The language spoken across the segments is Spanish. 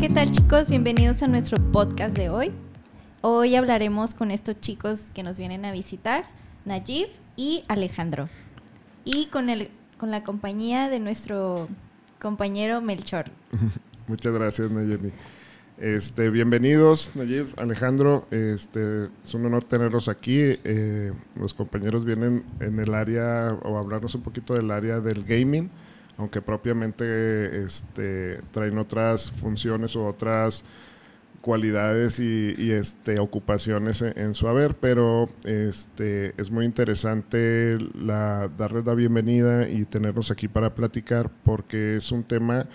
¿qué tal chicos? Bienvenidos a nuestro podcast de hoy. Hoy hablaremos con estos chicos que nos vienen a visitar, Najib y Alejandro. Y con, el, con la compañía de nuestro compañero Melchor. Muchas gracias, Nayeli. Este, bienvenidos, Nayib, Alejandro. Este, es un honor tenerlos aquí. Eh, los compañeros vienen en el área, o hablarnos un poquito del área del gaming, aunque propiamente este, traen otras funciones o otras cualidades y, este, ocupaciones en, su haber, pero este, es muy interesante darles la bienvenida y tenerlos aquí para platicar porque es un tema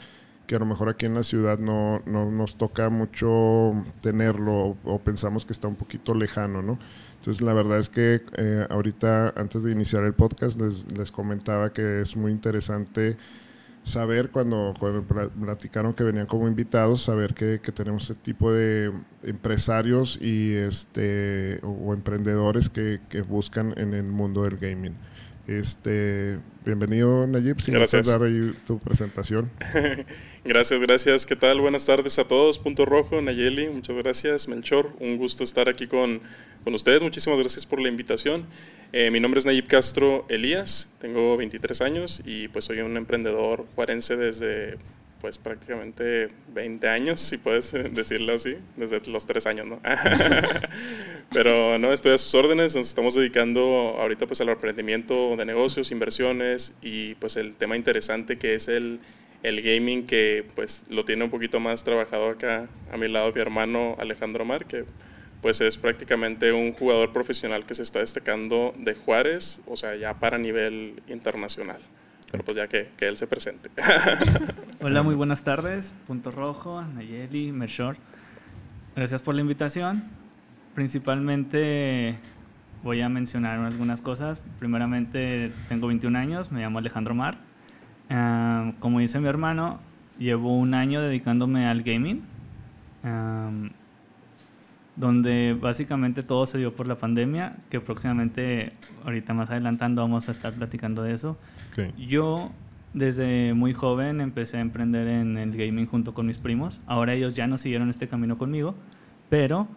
que a lo mejor aquí en la ciudad no, nos toca mucho tenerlo o, pensamos que está un poquito lejano, ¿no? Entonces la verdad es que eh, ahorita antes de iniciar el podcast les, les, comentaba que es muy interesante saber cuando, cuando, platicaron que venían como invitados, saber que, que, tenemos este tipo de empresarios y este o, emprendedores que, que buscan en el mundo del gaming. Este, bienvenido Nayib, si gracias. dar ahí tu presentación. gracias, gracias. ¿Qué tal? Buenas tardes a todos. Punto Rojo, Nayeli, muchas gracias. Melchor, un gusto estar aquí con, con ustedes. Muchísimas gracias por la invitación. Eh, mi nombre es Nayib Castro Elías, tengo 23 años y pues soy un emprendedor juarense desde pues prácticamente 20 años, si puedes decirlo así, desde los 3 años, ¿no? Pero no, estoy a sus órdenes, nos estamos dedicando ahorita pues al emprendimiento de negocios, inversiones y pues el tema interesante que es el, el gaming que pues lo tiene un poquito más trabajado acá a mi lado mi hermano Alejandro Mar, que pues es prácticamente un jugador profesional que se está destacando de Juárez, o sea, ya para nivel internacional pero pues ya que, que él se presente. Hola, muy buenas tardes. Punto Rojo, Nayeli, Mershor. Gracias por la invitación. Principalmente voy a mencionar algunas cosas. Primeramente, tengo 21 años, me llamo Alejandro Mar. como dice mi hermano, llevo un año dedicándome al gaming donde básicamente todo se dio por la pandemia, que próximamente, ahorita más adelantando, vamos a estar platicando de eso. Yo desde muy joven empecé a emprender en el gaming junto con mis primos. Ahora ellos ya no siguieron este camino conmigo, pero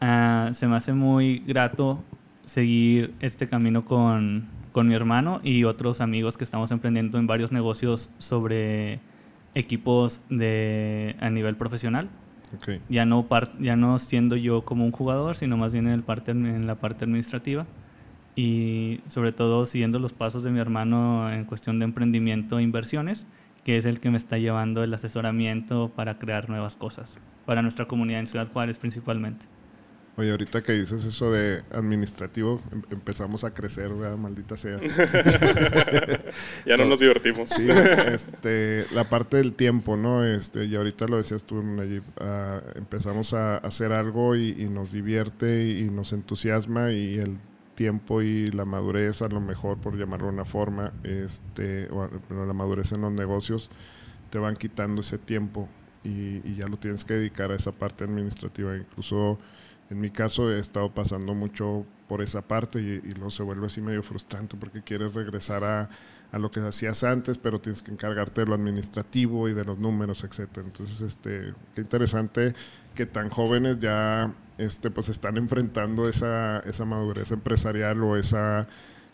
ah, se me hace muy grato seguir este camino con, con mi hermano y otros amigos que estamos emprendiendo en varios negocios sobre equipos de, a nivel profesional. Ya, no ya no siendo yo como un jugador, sino más bien en, el parte, en la parte administrativa y sobre todo siguiendo los pasos de mi hermano en cuestión de emprendimiento e inversiones, que es el que me está llevando el asesoramiento para crear nuevas cosas, para nuestra comunidad en Ciudad Juárez principalmente. Oye, ahorita que dices eso de administrativo, em, empezamos a crecer, ¿verdad? Maldita sea. ya no nos divertimos. Sí, este, la parte del tiempo, ¿no? Este, y ahorita lo decías tú, Nayib, uh, empezamos a hacer algo y, y, nos divierte y nos entusiasma y el tiempo y la madurez, a lo mejor por llamarlo de una forma, este, o, la madurez en los negocios, te van quitando ese tiempo y, y ya lo tienes que dedicar a esa parte administrativa. Incluso en mi caso he estado pasando mucho por esa parte y, luego se vuelve así medio frustrante porque quieres regresar a, a, lo que hacías antes, pero tienes que encargarte de lo administrativo y de los números, etcétera. Entonces, este, qué interesante que tan jóvenes ya este, pues están enfrentando esa, esa madurez empresarial o esa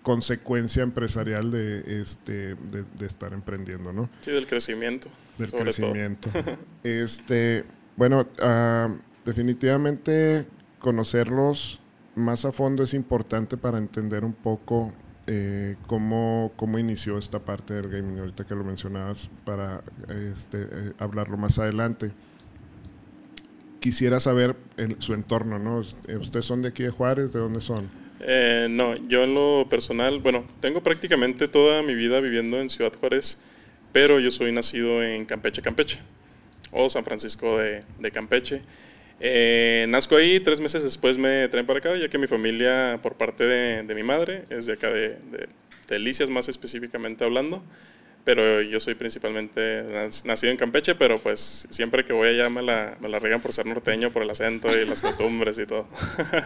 consecuencia empresarial de, este, de, estar emprendiendo, ¿no? Sí, del crecimiento. Del crecimiento. este, bueno, uh, definitivamente conocerlos más a fondo es importante para entender un poco eh, cómo, cómo, inició esta parte del gaming, ahorita que lo mencionabas, para este, eh, hablarlo más adelante. Quisiera saber su entorno, ¿no? Eh, ¿Ustedes son de aquí de Juárez? ¿De dónde son? no, yo en lo personal, bueno, tengo prácticamente toda mi vida viviendo en Ciudad Juárez, pero yo soy nacido en Campeche, Campeche, o San Francisco de, de Campeche. Eh, nazco ahí, tres meses después me traen para acá, ya que mi familia, por parte de, de mi madre, es de acá de, de, Delicias, más específicamente hablando. Pero yo soy principalmente nacido en Campeche, pero pues siempre que voy allá me la, me la regan por ser norteño, por el acento y las costumbres y todo.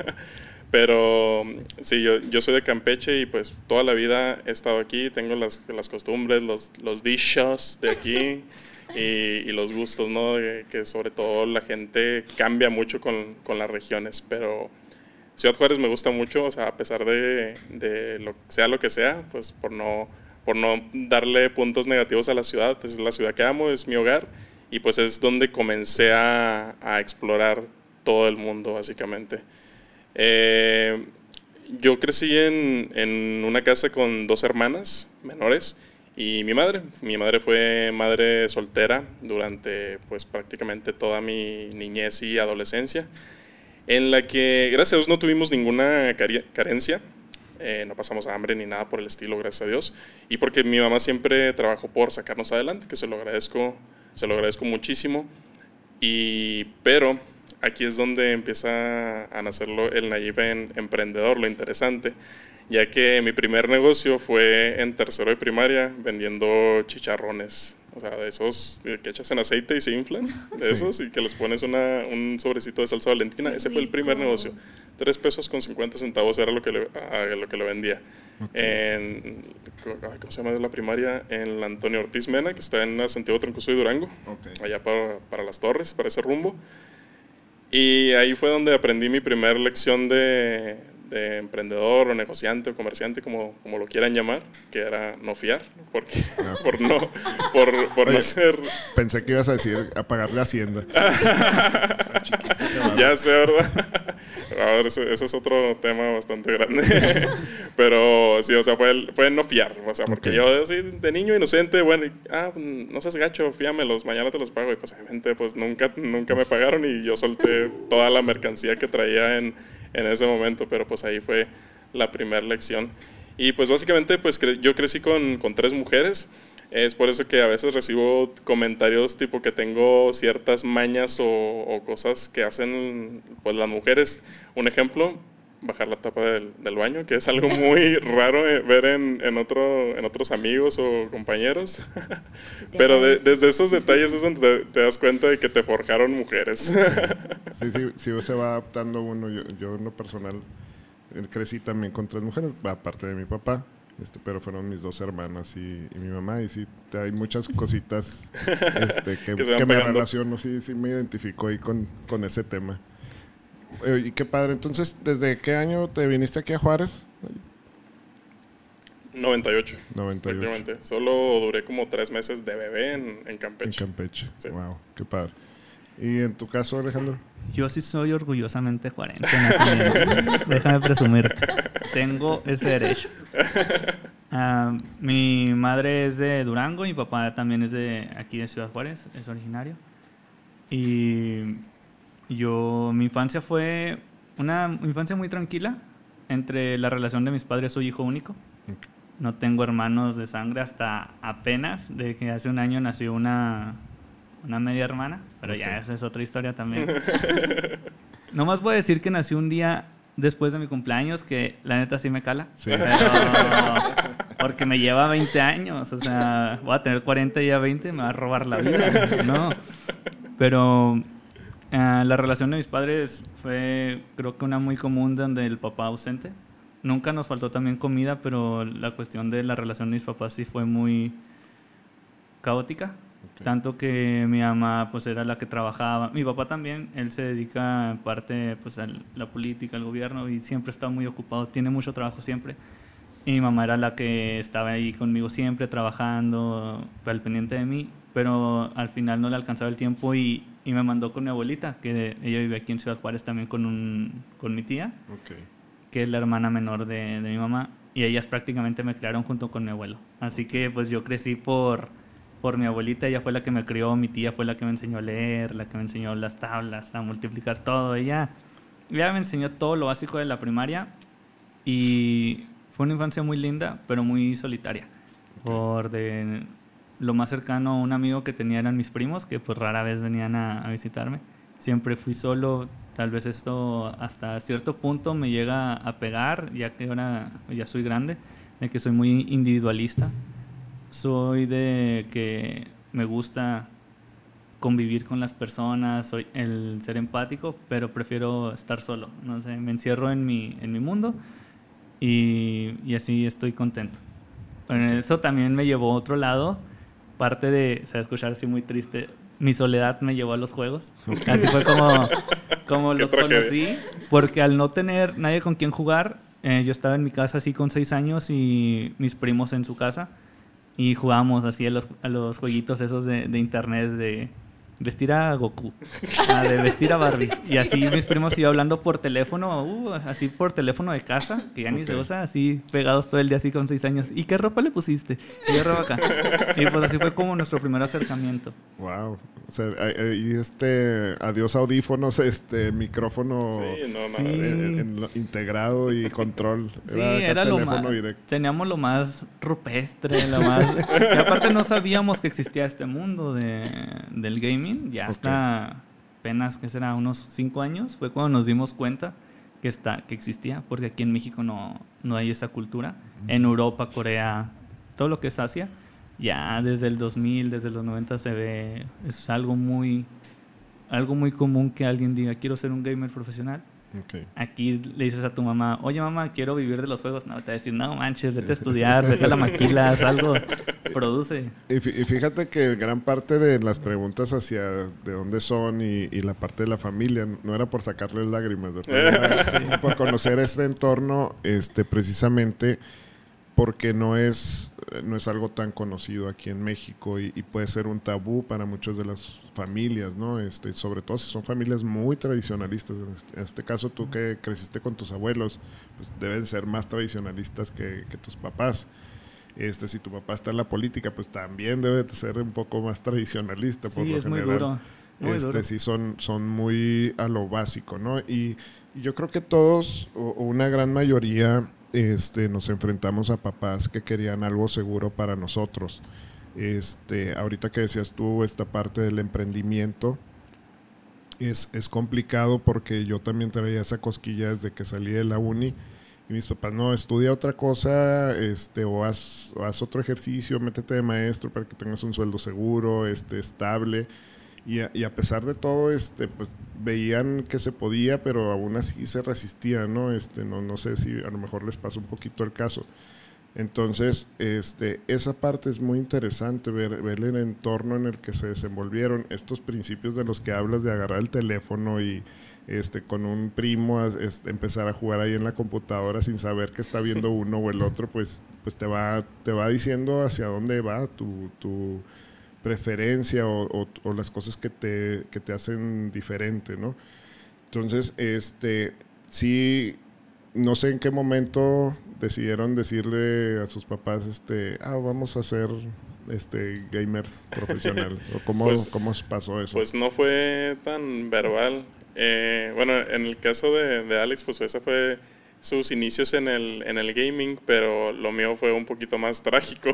pero sí, yo, yo soy de Campeche y pues toda la vida he estado aquí, tengo las, las costumbres, los, los dichos de aquí. y, los gustos, ¿no? que sobre todo la gente cambia mucho con, con, las regiones, pero Ciudad Juárez me gusta mucho, o sea, a pesar de, de lo, sea lo que sea, pues por no, por no darle puntos negativos a la ciudad, pues es la ciudad que amo, es mi hogar y pues es donde comencé a, a explorar todo el mundo, básicamente. Eh, yo crecí en, en, una casa con dos hermanas menores y mi madre. Mi madre fue madre soltera durante pues prácticamente toda mi niñez y adolescencia, en la que gracias a Dios no tuvimos ninguna carencia, eh, no pasamos hambre ni nada por el estilo, gracias a Dios, y porque mi mamá siempre trabajó por sacarnos adelante, que se lo agradezco, se lo agradezco muchísimo, y pero aquí es donde empieza a nacerlo el Nayib emprendedor, lo interesante, ya que mi primer negocio fue en tercero de primaria vendiendo chicharrones. O sea, de esos que echas en aceite y se inflan, de esos, y que les pones una, un sobrecito de salsa valentina. Ese fue el primer negocio. Tres pesos con 50 centavos era lo que le, lo que le vendía. En, ¿Cómo se llama la primaria? En la Antonio Ortiz Mena, que está en Santiago Troncoso y Durango, allá para, para las torres, para ese rumbo. Y ahí fue donde aprendí mi primera lección de, de, emprendedor o negociante o comerciante, como, como lo quieran llamar, que era no fiar, porque, ah. por no, por, por no ser... Pensé que ibas a decir apagar la hacienda. ya sé, ¿verdad? A ver, ese, es otro tema bastante grande. Pero sí, o sea, fue, fue no fiar. O sea, porque yo así de niño inocente, bueno, ah, no seas gacho, fíamelos, mañana te los pago. Y pues obviamente pues nunca, nunca me pagaron y yo solté toda la mercancía que traía en, en ese momento. Pero pues ahí fue la primera lección. Y pues básicamente pues yo crecí con, con tres mujeres. Es por eso que a veces recibo comentarios tipo que tengo ciertas mañas o, cosas que hacen pues las mujeres. Un ejemplo, bajar la tapa del, baño, que es algo muy raro eh, ver en, en, otro, en otros amigos o compañeros. Pero desde esos detalles es donde te, das cuenta de que te forjaron mujeres. sí, sí, sí, se va adaptando uno. Yo, yo en lo personal eh, crecí también con tres mujeres, aparte de mi papá. Este, pero fueron mis dos hermanas y, mi mamá y sí hay muchas cositas este, que, que, me relaciono sí sí me identifico ahí con, con ese tema y qué padre entonces desde qué año te viniste aquí a Juárez 98 98 solo duré como tres meses de bebé en, en Campeche en Campeche wow qué padre ¿Y en tu caso, Alejandro? Yo sí soy orgullosamente juarense. Déjame presumirte. Tengo ese derecho. Ah, mi madre es de Durango, mi papá también es de aquí de Ciudad Juárez, es originario. Y yo, mi infancia fue una infancia muy tranquila entre la relación de mis padres, soy hijo único. No tengo hermanos de sangre hasta apenas, de que hace un año nació una, una media hermana, pero ya esa es otra historia también. Nomás puedo decir que nació un día después de mi cumpleaños, que la neta sí me cala. Sí. porque me lleva 20 años, o sea, voy a tener 40 y ya 20, me va a robar la vida. No. Pero eh, la relación de mis padres fue, creo que una muy común donde el papá ausente. Nunca nos faltó también comida, pero la cuestión de la relación de mis papás sí fue muy caótica. Tanto que mi mamá pues era la que trabajaba. Mi papá también, él se dedica en parte pues a la política, al gobierno y siempre está muy ocupado, tiene mucho trabajo siempre. Y mi mamá era la que estaba ahí conmigo siempre trabajando, al pendiente de mí, pero al final no le alcanzaba el tiempo y, y me mandó con mi abuelita, que ella vive aquí en Ciudad Juárez también con, un, con mi tía, que es la hermana menor de, de mi mamá, y ellas prácticamente me criaron junto con mi abuelo. Así que pues yo crecí por por mi abuelita, ella fue la que me crió, mi tía fue la que me enseñó a leer, la que me enseñó las tablas, a multiplicar todo. Ella, ella me enseñó todo lo básico de la primaria y fue una infancia muy linda, pero muy solitaria. Por de lo más cercano a un amigo que tenía eran mis primos, que pues rara vez venían a, a visitarme. Siempre fui solo, tal vez esto hasta cierto punto me llega a pegar, ya que ahora ya soy grande, de que soy muy individualista soy de que me gusta convivir con las personas, soy el ser empático, pero prefiero estar solo. No sé, me encierro en mi, en mi mundo y, y así estoy contento. Bueno, eso también me llevó a otro lado parte de, se va a escuchar así muy triste, mi soledad me llevó a los juegos. Así fue como, como los conocí, porque al no tener nadie con quien jugar, eh, yo estaba en mi casa así con seis años y mis primos en su casa y jugábamos así a los, a los jueguitos esos de, de internet de vestir a Goku, a de vestir a Barbie. Y así mis primos iban hablando por teléfono, uh, así por teléfono de casa, que ya ni se usa, así pegados todo el día así con seis años. ¿Y qué ropa le pusiste? Y yo ropa acá. Y pues así fue como nuestro primer acercamiento. Wow. O sea, y este adiós audífonos, este micrófono integrado y control. Sí, era, lo más. Teníamos lo más rupestre, lo más. y aparte no sabíamos que existía este mundo de, del gaming ya hasta apenas, que será? Unos cinco años, fue cuando nos dimos cuenta que, está, que existía, porque aquí en México no, no hay esa cultura. En Europa, Corea, todo lo que es Asia, ya desde el 2000, desde los 90 se ve, es algo muy, algo muy común que alguien diga, quiero ser un gamer profesional. Aquí le dices a tu mamá, oye mamá, quiero vivir de los juegos. No, te va a decir, no manches, vete a estudiar, vete a la maquila, algo, produce. Y, fíjate que gran parte de las preguntas hacia de dónde son y, la parte de la familia no era por sacarles lágrimas, por conocer este entorno, este, precisamente porque no es, no es algo tan conocido aquí en México y, puede ser un tabú para muchas de las familias, ¿no? Este, sobre todo si son familias muy tradicionalistas. En este caso, tú que creciste con tus abuelos, pues deben ser más tradicionalistas que, tus papás. Este, si tu papá está en la política, pues también debe ser un poco más tradicionalista por lo es general. Muy duro. este, sí son, son muy a lo básico, ¿no? Y, y yo creo que todos, o una gran mayoría, este, nos enfrentamos a papás que querían algo seguro para nosotros. Este, ahorita que decías tú esta parte del emprendimiento, es, es complicado porque yo también traía esa cosquilla desde que salí de la uni y mis papás, no, estudia otra cosa, este, o haz, o otro ejercicio, métete de maestro para que tengas un sueldo seguro, este, estable. Y a, pesar de todo, este, pues veían que se podía, pero aún así se resistían, ¿no? Este, no, no sé si a lo mejor les pasa un poquito el caso. Entonces, este, esa parte es muy interesante, ver, ver el entorno en el que se desenvolvieron, estos principios de los que hablas de agarrar el teléfono y este, con un primo este, empezar a jugar ahí en la computadora sin saber que está viendo uno o el otro, pues, pues te, va, te va diciendo hacia dónde va tu, tu preferencia o, las cosas que te, que te hacen diferente, ¿no? Entonces, este, sí, no sé en qué momento decidieron decirle a sus papás, este, ah, vamos a ser este gamers profesionales? ¿O cómo, pues, cómo pasó eso? Pues no fue tan verbal. Eh, bueno, en el caso de, de Alex, pues esa fue sus inicios en el, en el gaming, pero lo mío fue un poquito más trágico.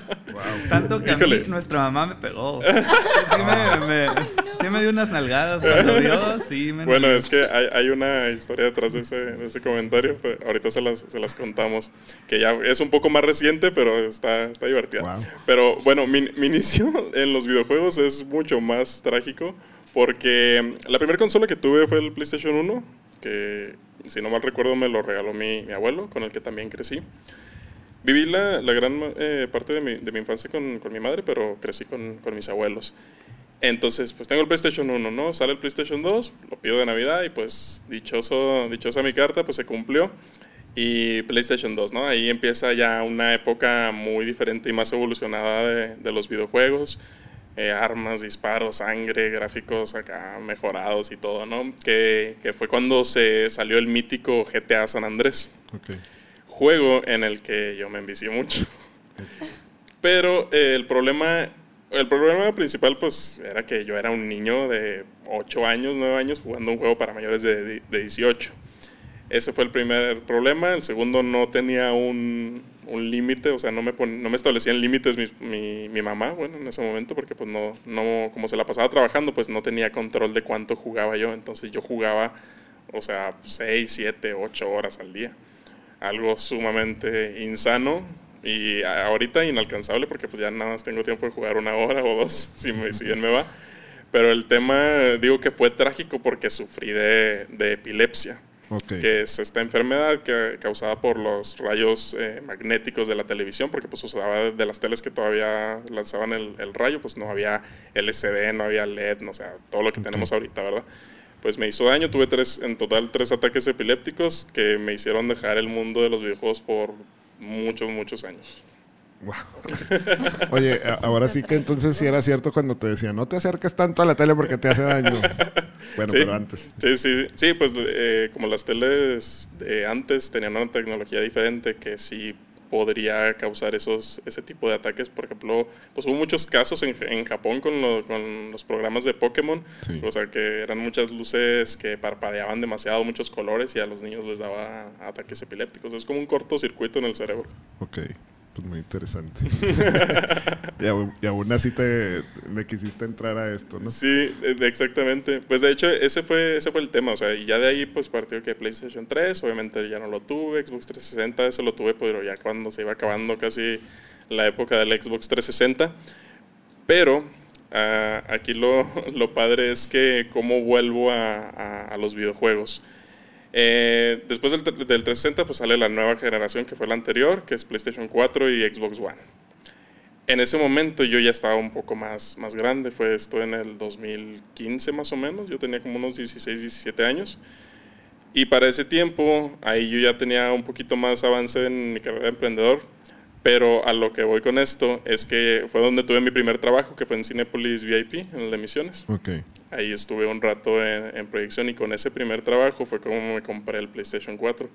Tanto que a mí nuestra mamá me pegó. Sí me, me, dio unas nalgadas, sí Bueno, es que hay, hay, una historia detrás de ese, de ese comentario, pero ahorita se las, se las, contamos, que ya es un poco más reciente, pero está, está divertida. Pero bueno, mi, mi inicio en los videojuegos es mucho más trágico, porque la primera consola que tuve fue el PlayStation 1, que si no mal recuerdo, me lo regaló mi, mi abuelo, con el que también crecí. Viví la, la gran eh, parte de mi, de mi infancia con, con, mi madre, pero crecí con, con, mis abuelos. Entonces, pues tengo el PlayStation 1, ¿no? Sale el PlayStation 2, lo pido de Navidad y pues dichoso, dichosa mi carta, pues se cumplió. Y PlayStation 2, ¿no? Ahí empieza ya una época muy diferente y más evolucionada de, de los videojuegos. Eh, armas, disparos, sangre, gráficos acá mejorados y todo, ¿no? Que, que, fue cuando se salió el mítico GTA San Andrés. Juego en el que yo me envicié mucho. Pero eh, el problema el problema principal pues era que yo era un niño de 8 años, 9 años jugando un juego para mayores de, de 18. Ese fue el primer problema. El segundo no tenía un, un límite, o sea, no me, no me establecían límites mi, mi, mamá, bueno, en ese momento, porque pues no, no, como se la pasaba trabajando, pues no tenía control de cuánto jugaba yo, entonces yo jugaba, o sea, 6, 7, 8 horas al día, algo sumamente insano y ahorita inalcanzable, porque pues ya nada más tengo tiempo de jugar una hora o dos, si, me, si bien me va, pero el tema, digo que fue trágico porque sufrí de, de epilepsia. Que es esta enfermedad que, causada por los rayos eh, magnéticos de la televisión, porque pues usaba de las teles que todavía lanzaban el, rayo, pues no había LCD, no había LED, no, o sea, todo lo que tenemos ahorita, ¿verdad? Pues me hizo daño, tuve tres, en total tres ataques epilépticos que me hicieron dejar el mundo de los videojuegos por muchos, muchos años. Oye, ahora sí que entonces sí era cierto cuando te decía, no te acerques tanto a la tele porque te hace daño. Bueno, pero antes. Sí, sí, sí, pues eh, como las teles de antes tenían una tecnología diferente que sí podría causar esos, ese tipo de ataques. Por ejemplo, pues hubo muchos casos en, en Japón con, con, los programas de Pokémon, o sea que eran muchas luces que parpadeaban demasiado, muchos colores y a los niños les daba ataques epilépticos. Es como un cortocircuito en el cerebro. Ok. Pues, muy interesante. y, aún, así te me quisiste entrar a esto, ¿no? Sí, exactamente. Pues de hecho ese fue ese fue el tema, o sea, y ya de ahí pues partió que PlayStation 3, obviamente ya no lo tuve, Xbox 360 eso lo tuve, pero ya cuando se iba acabando casi la época del Xbox 360. Pero ah, aquí lo, lo, padre es que cómo vuelvo a, a los videojuegos. Eh, después del, 360 pues sale la nueva generación que fue la anterior, que es PlayStation 4 y Xbox One. En ese momento yo ya estaba un poco más, más grande, fue esto en el 2015 más o menos, yo tenía como unos 16, 17 años. Y para ese tiempo, ahí yo ya tenía un poquito más avance en mi carrera de emprendedor pero a lo que voy con esto es que fue donde tuve mi primer trabajo, que fue en Cinepolis VIP, en el de Misiones. Okay. Ahí estuve un rato en, proyección y con ese primer trabajo fue como me compré el PlayStation 4.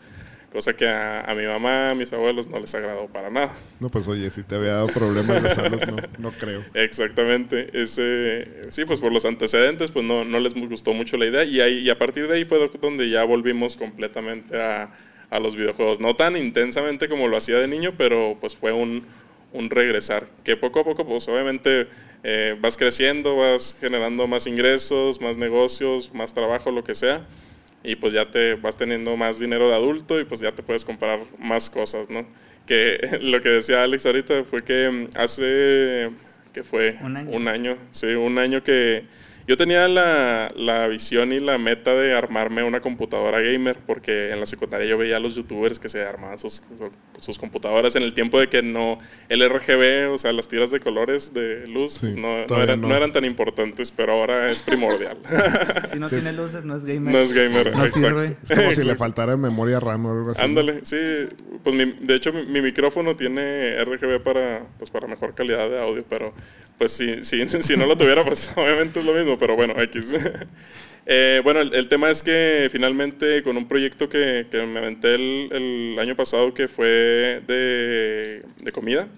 Cosa que a, mi mamá, a mis abuelos no les agradó para nada. No, pues oye, si te había dado problemas de salud, no, no creo. Exactamente. Ese, sí, pues por los antecedentes, pues no, no les gustó mucho la idea. Y, ahí, y a partir de ahí fue donde ya volvimos completamente a a los videojuegos. No tan intensamente como lo hacía de niño, pero pues fue un, un regresar. Que poco a poco, pues obviamente eh, vas creciendo, vas generando más ingresos, más negocios, más trabajo, lo que sea. Y pues ya te vas teniendo más dinero de adulto y pues ya te puedes comprar más cosas, ¿no? Que lo que decía Alex ahorita fue que mm, hace, que fue? Un año. Un año, sí, un año que yo tenía la, la, visión y la meta de armarme una computadora gamer, porque en la secundaria yo veía a los youtubers que se armaban sus, sus computadoras en el tiempo de que no, el RGB, o sea, las tiras de colores de luz, no, no, eran, no, eran, tan importantes, pero ahora es primordial. si no tiene luces, no es gamer. No es gamer, no exacto. Es como si le faltara memoria RAM o algo así. Ándale, sí. Pues mi, de hecho, mi, mi, micrófono tiene RGB para, pues, para mejor calidad de audio, pero pues si, si, si no lo tuviera, pues obviamente es lo mismo, pero bueno, X. Eh, bueno, el, tema es que finalmente con un proyecto que, que me aventé el, el, año pasado que fue de, de, comida,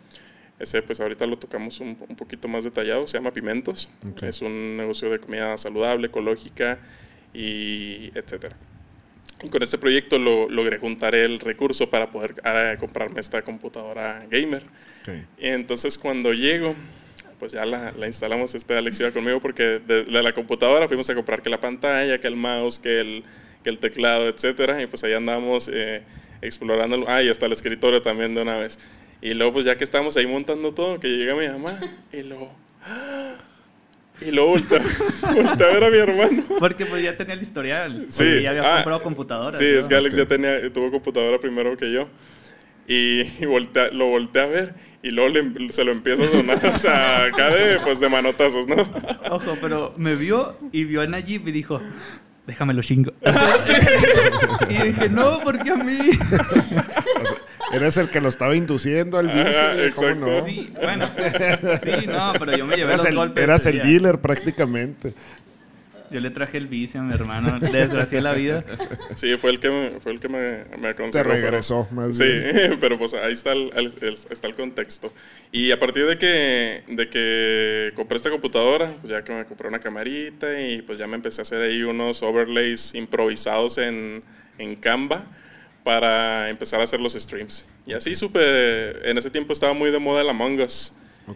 ese pues ahorita lo tocamos un, un poquito más detallado, se llama Pimentos, es un negocio de comida saludable, ecológica y etcétera. Y con este proyecto lo, logré juntar el recurso para poder ah, comprarme esta computadora gamer. Y entonces cuando llego, pues ya la, instalamos, este Alex iba conmigo porque de, la computadora fuimos a comprar que la pantalla, que el mouse, que el, que el teclado, etcétera, y pues ahí andamos eh, explorando, ah, y hasta el escritorio también de una vez. Y luego pues ya que estábamos ahí montando todo, que llega mi mamá, y luego... Y luego volteé, a ver a mi hermano. Porque pues ya tenía el historial. Sí. ya había ah, comprado computadora. Sí, es que Alex ya tenía, tuvo computadora primero que yo. Y, lo volteé a ver y luego se lo empieza a sonar, o sea, acá de, pues, de manotazos, ¿no? Ojo, pero me vio y vio a Najib y dijo, déjame lo chingo. y dije, no, ¿por qué a mí? eres el que lo estaba induciendo al vicio. exacto. No? Sí, bueno. Sí, no, pero yo me llevé los el, golpes. Eras el dealer prácticamente. Yo le traje el vicio a mi hermano, le desgracié la vida. Sí, fue el que me, fue el que me, me aconsejó. Te regresó, más Sí, pero pues ahí está el, está el contexto. Y a partir de que, de que compré esta computadora, pues ya que me compré una camarita y pues ya me empecé a hacer ahí unos overlays improvisados en, en Canva para empezar a hacer los streams. Y así supe, en ese tiempo estaba muy de moda el Among Us.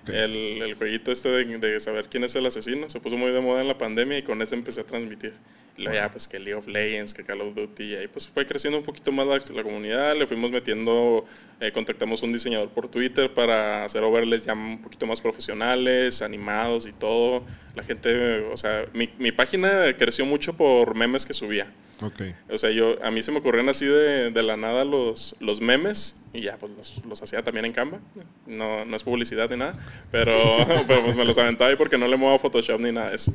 El, el, jueguito este de, saber quién es el asesino se puso muy de moda en la pandemia y con eso empecé a transmitir. Y luego ya, pues que League of Legends, que Call of Duty, y ahí pues fue creciendo un poquito más la, comunidad, le fuimos metiendo, eh, contactamos un diseñador por Twitter para hacer overlays ya un poquito más profesionales, animados y todo. La gente, o sea, mi, mi página creció mucho por memes que subía. Okay. O sea, yo, a mí se me ocurrían así de, de la nada los, los memes y ya, pues los, los, hacía también en Canva. No, no es publicidad ni nada, pero, pero pues me los aventaba ahí porque no le muevo Photoshop ni nada de eso.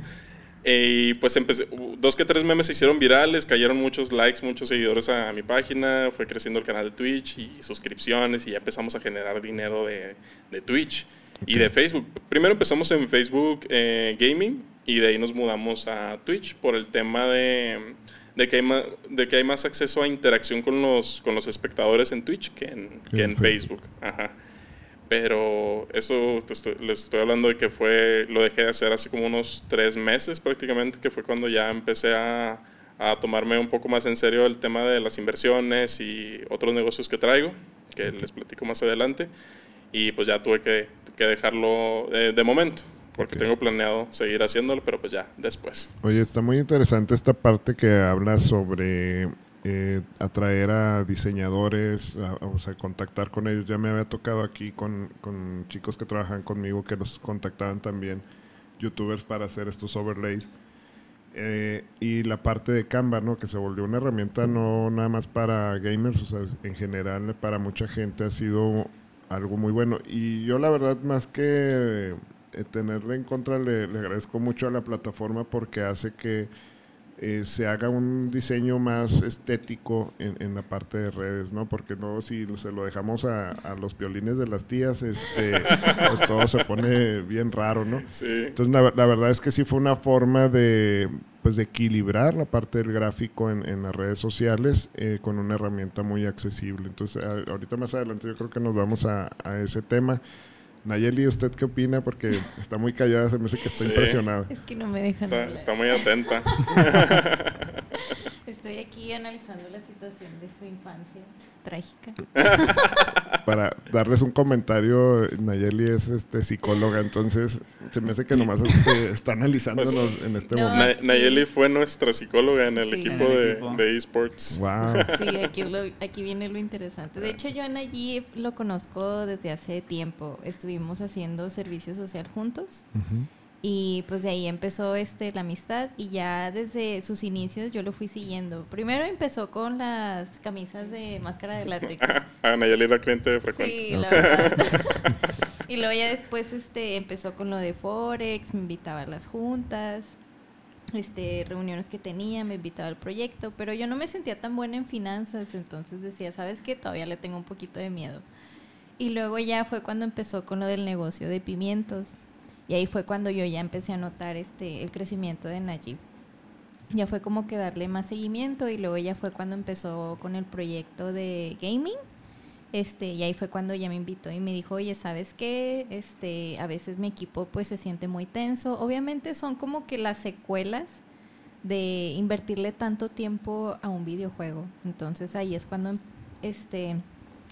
Y pues empecé, dos que tres memes se hicieron virales, cayeron muchos likes, muchos seguidores a, mi página, fue creciendo el canal de Twitch y suscripciones y ya empezamos a generar dinero de, de Twitch y de Facebook. Primero empezamos en Facebook eh, Gaming y de ahí nos mudamos a Twitch por el tema de, de, que, hay más, de que hay más acceso a interacción con los, con los espectadores en Twitch que en, que en Facebook. Ajá. Pero eso les estoy hablando de que fue, lo dejé de hacer hace como unos tres meses prácticamente, que fue cuando ya empecé a, a tomarme un poco más en serio el tema de las inversiones y otros negocios que traigo, que les platico más adelante. Y pues ya tuve que, que dejarlo de, de momento porque tengo planeado seguir haciéndolo, pero pues ya después. Oye, está muy interesante esta parte que habla sobre eh, atraer a diseñadores, o sea, contactar con ellos. Ya me había tocado aquí con, con, chicos que trabajan conmigo que los contactaban también, youtubers, para hacer estos overlays. Eh, y la parte de Canva, ¿no? Que se volvió una herramienta no nada más para gamers, o sea, en general para mucha gente ha sido algo muy bueno. Y yo la verdad, más que tenerle en contra, le, le agradezco mucho a la plataforma porque hace que eh, se haga un diseño más estético en, en, la parte de redes, ¿no? Porque no, si se lo dejamos a, a los piolines de las tías, este, pues todo se pone bien raro, ¿no? Sí. Entonces, la, la, verdad es que sí fue una forma de, pues, de equilibrar la parte del gráfico en, en las redes sociales eh, con una herramienta muy accesible. Entonces, a, ahorita más adelante yo creo que nos vamos a, a ese tema. Nayeli, ¿usted qué opina? Porque está muy callada, se me hace que está Sí. impresionada. Es que no me dejan Está, hablar. está muy atenta. Estoy aquí analizando la situación de su infancia trágica. Para darles un comentario, Nayeli es este psicóloga, entonces se me hace que nomás este, está analizándonos en este No. momento. Na- Nayeli fue nuestra psicóloga en el Sí. equipo En el de, esports. Wow. Sí, aquí, lo- aquí viene lo interesante. De hecho, yo a Nayib lo conozco desde hace tiempo. Estuvimos haciendo servicio social juntos y pues de ahí empezó este la amistad y ya desde sus inicios yo lo fui siguiendo. Primero empezó con las camisas de máscara de látex. Ah, Nayeli era cliente frecuente. Sí, la verdad. y luego ya después este empezó con lo de Forex, me invitaba a las juntas, este reuniones que tenía, me invitaba al proyecto, pero yo no me sentía tan buena en finanzas, entonces decía, ¿sabes qué? Todavía le tengo un poquito de miedo. Y luego ya fue cuando empezó con lo del negocio de pimientos. Y ahí fue cuando yo ya empecé a notar este el crecimiento de Najib. Ya fue como que darle más seguimiento y luego ya fue cuando empezó con el proyecto de gaming. Este, y ahí fue cuando ya me invitó y me dijo, oye, ¿sabes qué? Este, a veces mi equipo pues se siente muy tenso. Obviamente son como que las secuelas de invertirle tanto tiempo a un videojuego. Entonces ahí es cuando este,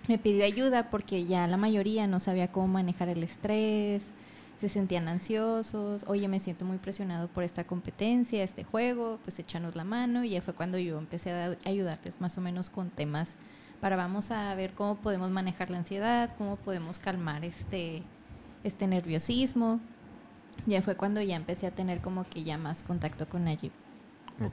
me pidió ayuda porque ya la mayoría no sabía cómo manejar el estrés, se sentían ansiosos, oye, me siento muy presionado por esta competencia, este juego, pues échanos la mano y ya fue cuando yo empecé a ayudarles más o menos con temas para vamos a ver cómo podemos manejar la ansiedad, cómo podemos calmar este, este nerviosismo. Ya fue cuando ya empecé a tener como que ya más contacto con Najib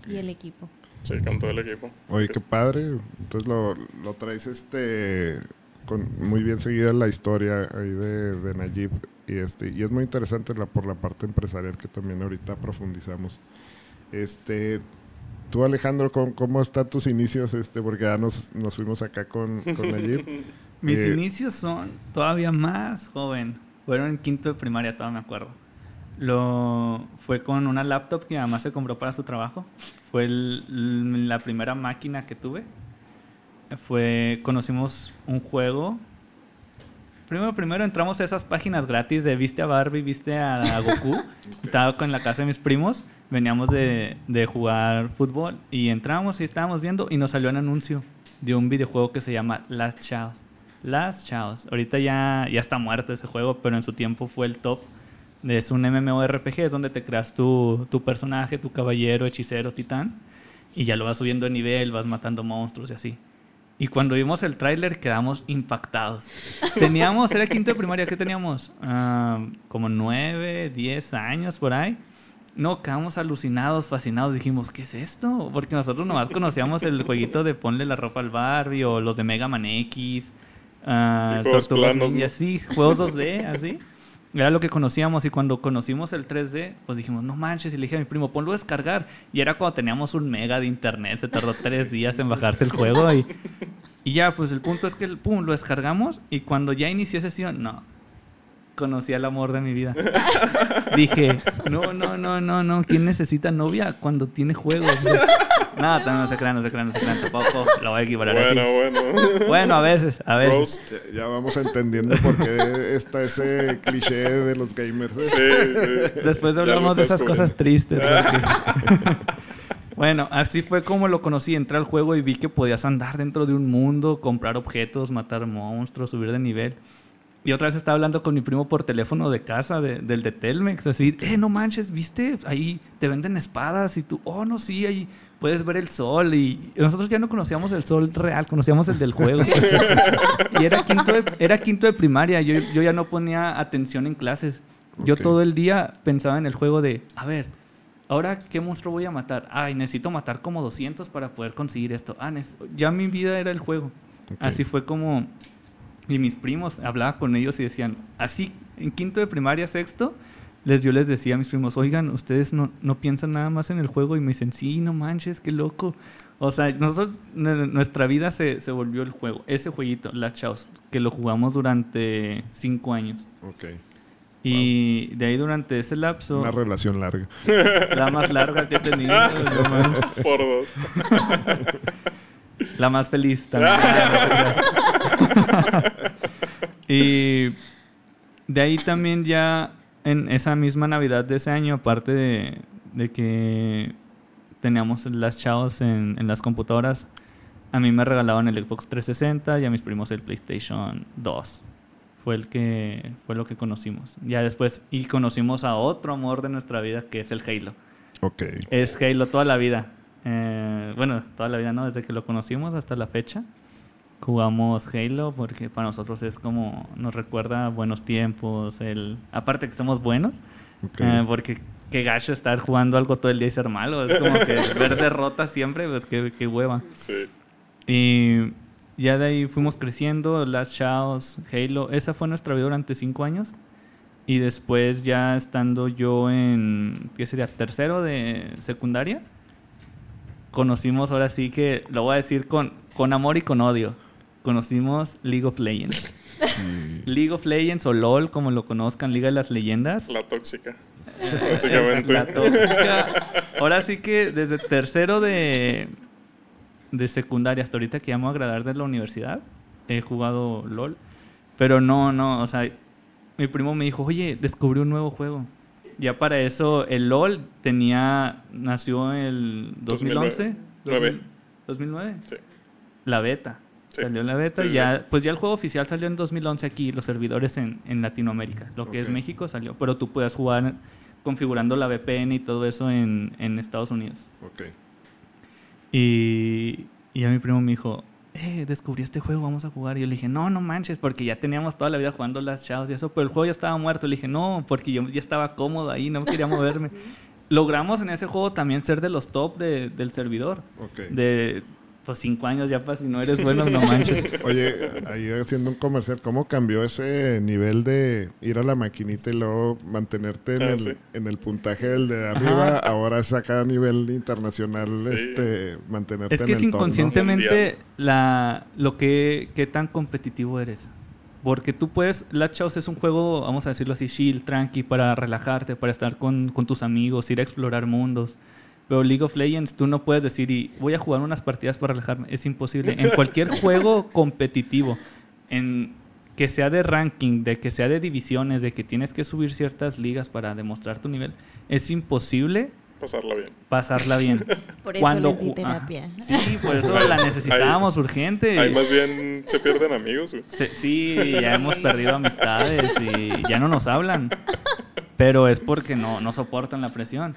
y el equipo. Sí, con todo el equipo. Oye, qué padre. Entonces lo, lo traes este con muy bien seguida la historia ahí de, de Nayib. Y este, y es muy interesante la, por la parte empresarial que también ahorita profundizamos. Este, tú Alejandro, ¿cómo, cómo están tus inicios? Este, porque ya nos, nos fuimos acá con, con Nayib. Mis Eh, inicios son todavía más joven. Fueron en quinto de primaria, todavía me acuerdo. Lo fue con una laptop que además se compró para su trabajo. Fue el- la primera máquina que tuve. Fue conocimos un juego. Primero, primero entramos a esas páginas gratis de viste a Barbie, viste a, Goku. Estaba con la casa de mis primos. Veníamos de, de jugar fútbol y entramos y estábamos viendo y nos salió un anuncio de un videojuego que se llama Last Chaos. Last Chaos. Ahorita ya, ya está muerto ese juego, pero en su tiempo fue el top. Es un MMORPG, es donde te creas tu, tu personaje, tu caballero, hechicero, titán. Y ya lo vas subiendo de nivel, vas matando monstruos y así. Y cuando vimos el tráiler quedamos impactados. Teníamos, era quinto de primaria, ¿qué teníamos? Ah, como nueve, diez años por ahí. No, quedamos alucinados, fascinados. Dijimos, ¿qué es esto? Porque nosotros nomás conocíamos el jueguito de ponle la ropa al Barbie o los de Mega Man X, uh, sí, juegos y así, juegos 2D, así. Era lo que conocíamos y cuando conocimos el 3D, pues dijimos, no manches, y le dije a mi primo, ponlo a descargar. Y era cuando teníamos un mega de internet, se tardó tres días en bajarse el juego y, ya, pues el punto es que, pum, lo descargamos y cuando ya inicié sesión, no, conocí al amor de mi vida. Dije, no, no, no, no, no, ¿quién necesita novia cuando tiene juegos? No, no, se crean, no se crean, no se crean, tampoco lo voy a equiparar bueno, así. Bueno, bueno. a veces, a veces. Ya, ya, vamos entendiendo por qué está ese cliché de los gamers. ¿eh? Sí, sí. Después hablamos de esas cosas tristes. Bueno, así fue como lo conocí. Entré al juego y vi que podías andar dentro de un mundo, comprar objetos, matar monstruos, subir de nivel. Y otra vez estaba hablando con mi primo por teléfono de casa, del de Telmex, así, eh, no manches, ¿viste? Ahí te venden espadas y tú, oh, no, sí, ahí puedes ver el sol. Y nosotros ya no conocíamos el sol real, conocíamos el del juego. y era quinto de, era quinto de primaria, yo, yo ya no ponía atención en clases. Yo todo el día pensaba en el juego de, a ver, ahora qué monstruo voy a matar. Ay, necesito matar como 200 para poder conseguir esto. Ah, ya mi vida era el juego. Así fue como y mis primos, hablaba con ellos y decían, así, en quinto de primaria, sexto, les, yo les decía a mis primos, oigan, ustedes no, no piensan nada más en el juego y me dicen, sí, no manches, qué loco. O sea, nosotros, nuestra vida se, se volvió el juego, ese jueguito, la Chaos, que lo jugamos durante cinco años. Ok. Y de ahí durante ese lapso... Una relación larga. La más larga que he tenido. Por dos. La más feliz también. y de ahí también ya en esa misma Navidad de ese año, aparte de, que teníamos las chavos en, en, las computadoras, a mí me regalaban el Xbox 360 y a mis primos el PlayStation 2. Fue el que fue lo que conocimos. Ya después y conocimos a otro amor de nuestra vida que es el Halo. Ok. Es Halo toda la vida. Eh, bueno, toda la vida no, desde que lo conocimos hasta la fecha jugamos Halo porque para nosotros es como nos recuerda buenos tiempos, el aparte que somos buenos, eh, porque qué gacho estar jugando algo todo el día y ser malo, es como que ver derrota siempre, pues qué, hueva. Sí. Y ya de ahí fuimos creciendo, Last Shadows, Halo, esa fue nuestra vida durante cinco años. Y después ya estando yo en, ¿qué sería? Tercero de secundaria, conocimos ahora sí que, lo voy a decir con, con amor y con odio conocimos League of Legends. League of Legends o LOL, como lo conozcan, Liga de las Leyendas. La tóxica. Básicamente. La tóxica. Ahora sí que desde tercero de, de secundaria hasta ahorita que llamo a agradar de la universidad, he jugado LOL. Pero no, no, o sea, mi primo me dijo, oye, descubrí un nuevo juego. Ya para eso, el LOL tenía, nació en el 2011. 2009. 2009. Sí. La beta. Salió la beta y ya, pues ya el juego oficial salió en 2011 aquí, los servidores en, en Latinoamérica. Lo que es México salió, pero tú puedes jugar configurando la VPN y todo eso en, en Estados Unidos. Ok. Y, y a mi primo me dijo, eh, descubrí este juego, vamos a jugar. Y yo le dije, no, no manches, porque ya teníamos toda la vida jugando las chavos y eso, pero el juego ya estaba muerto. Le dije, no, porque yo ya estaba cómodo ahí, no quería moverme. Logramos en ese juego también ser de los top de, del servidor. Okay. De, pues cinco años ya para si no eres bueno, no manches. Oye, ahí haciendo un comercial, ¿cómo cambió ese nivel de ir a la maquinita y luego mantenerte en, ah, el, en el, puntaje del de arriba? Ahora es acá a nivel internacional este mantenerte es que es inconscientemente la, lo que, qué tan competitivo eres. Porque tú puedes, Latch House es un juego, vamos a decirlo así, chill, tranqui, para relajarte, para estar con, con tus amigos, ir a explorar mundos. Pero League of Legends tú no puedes decir y voy a jugar unas partidas para relajarme. Es imposible. En cualquier juego competitivo, en que sea de ranking, de que sea de divisiones, de que tienes que subir ciertas ligas para demostrar tu nivel, es imposible pasarla bien. Pasarla bien. Por eso Cuando les di terapia. sí, por eso la necesitábamos urgente. Ahí más bien se pierden amigos. sí, ya hemos perdido amistades y ya no nos hablan. Pero es porque no, no soportan la presión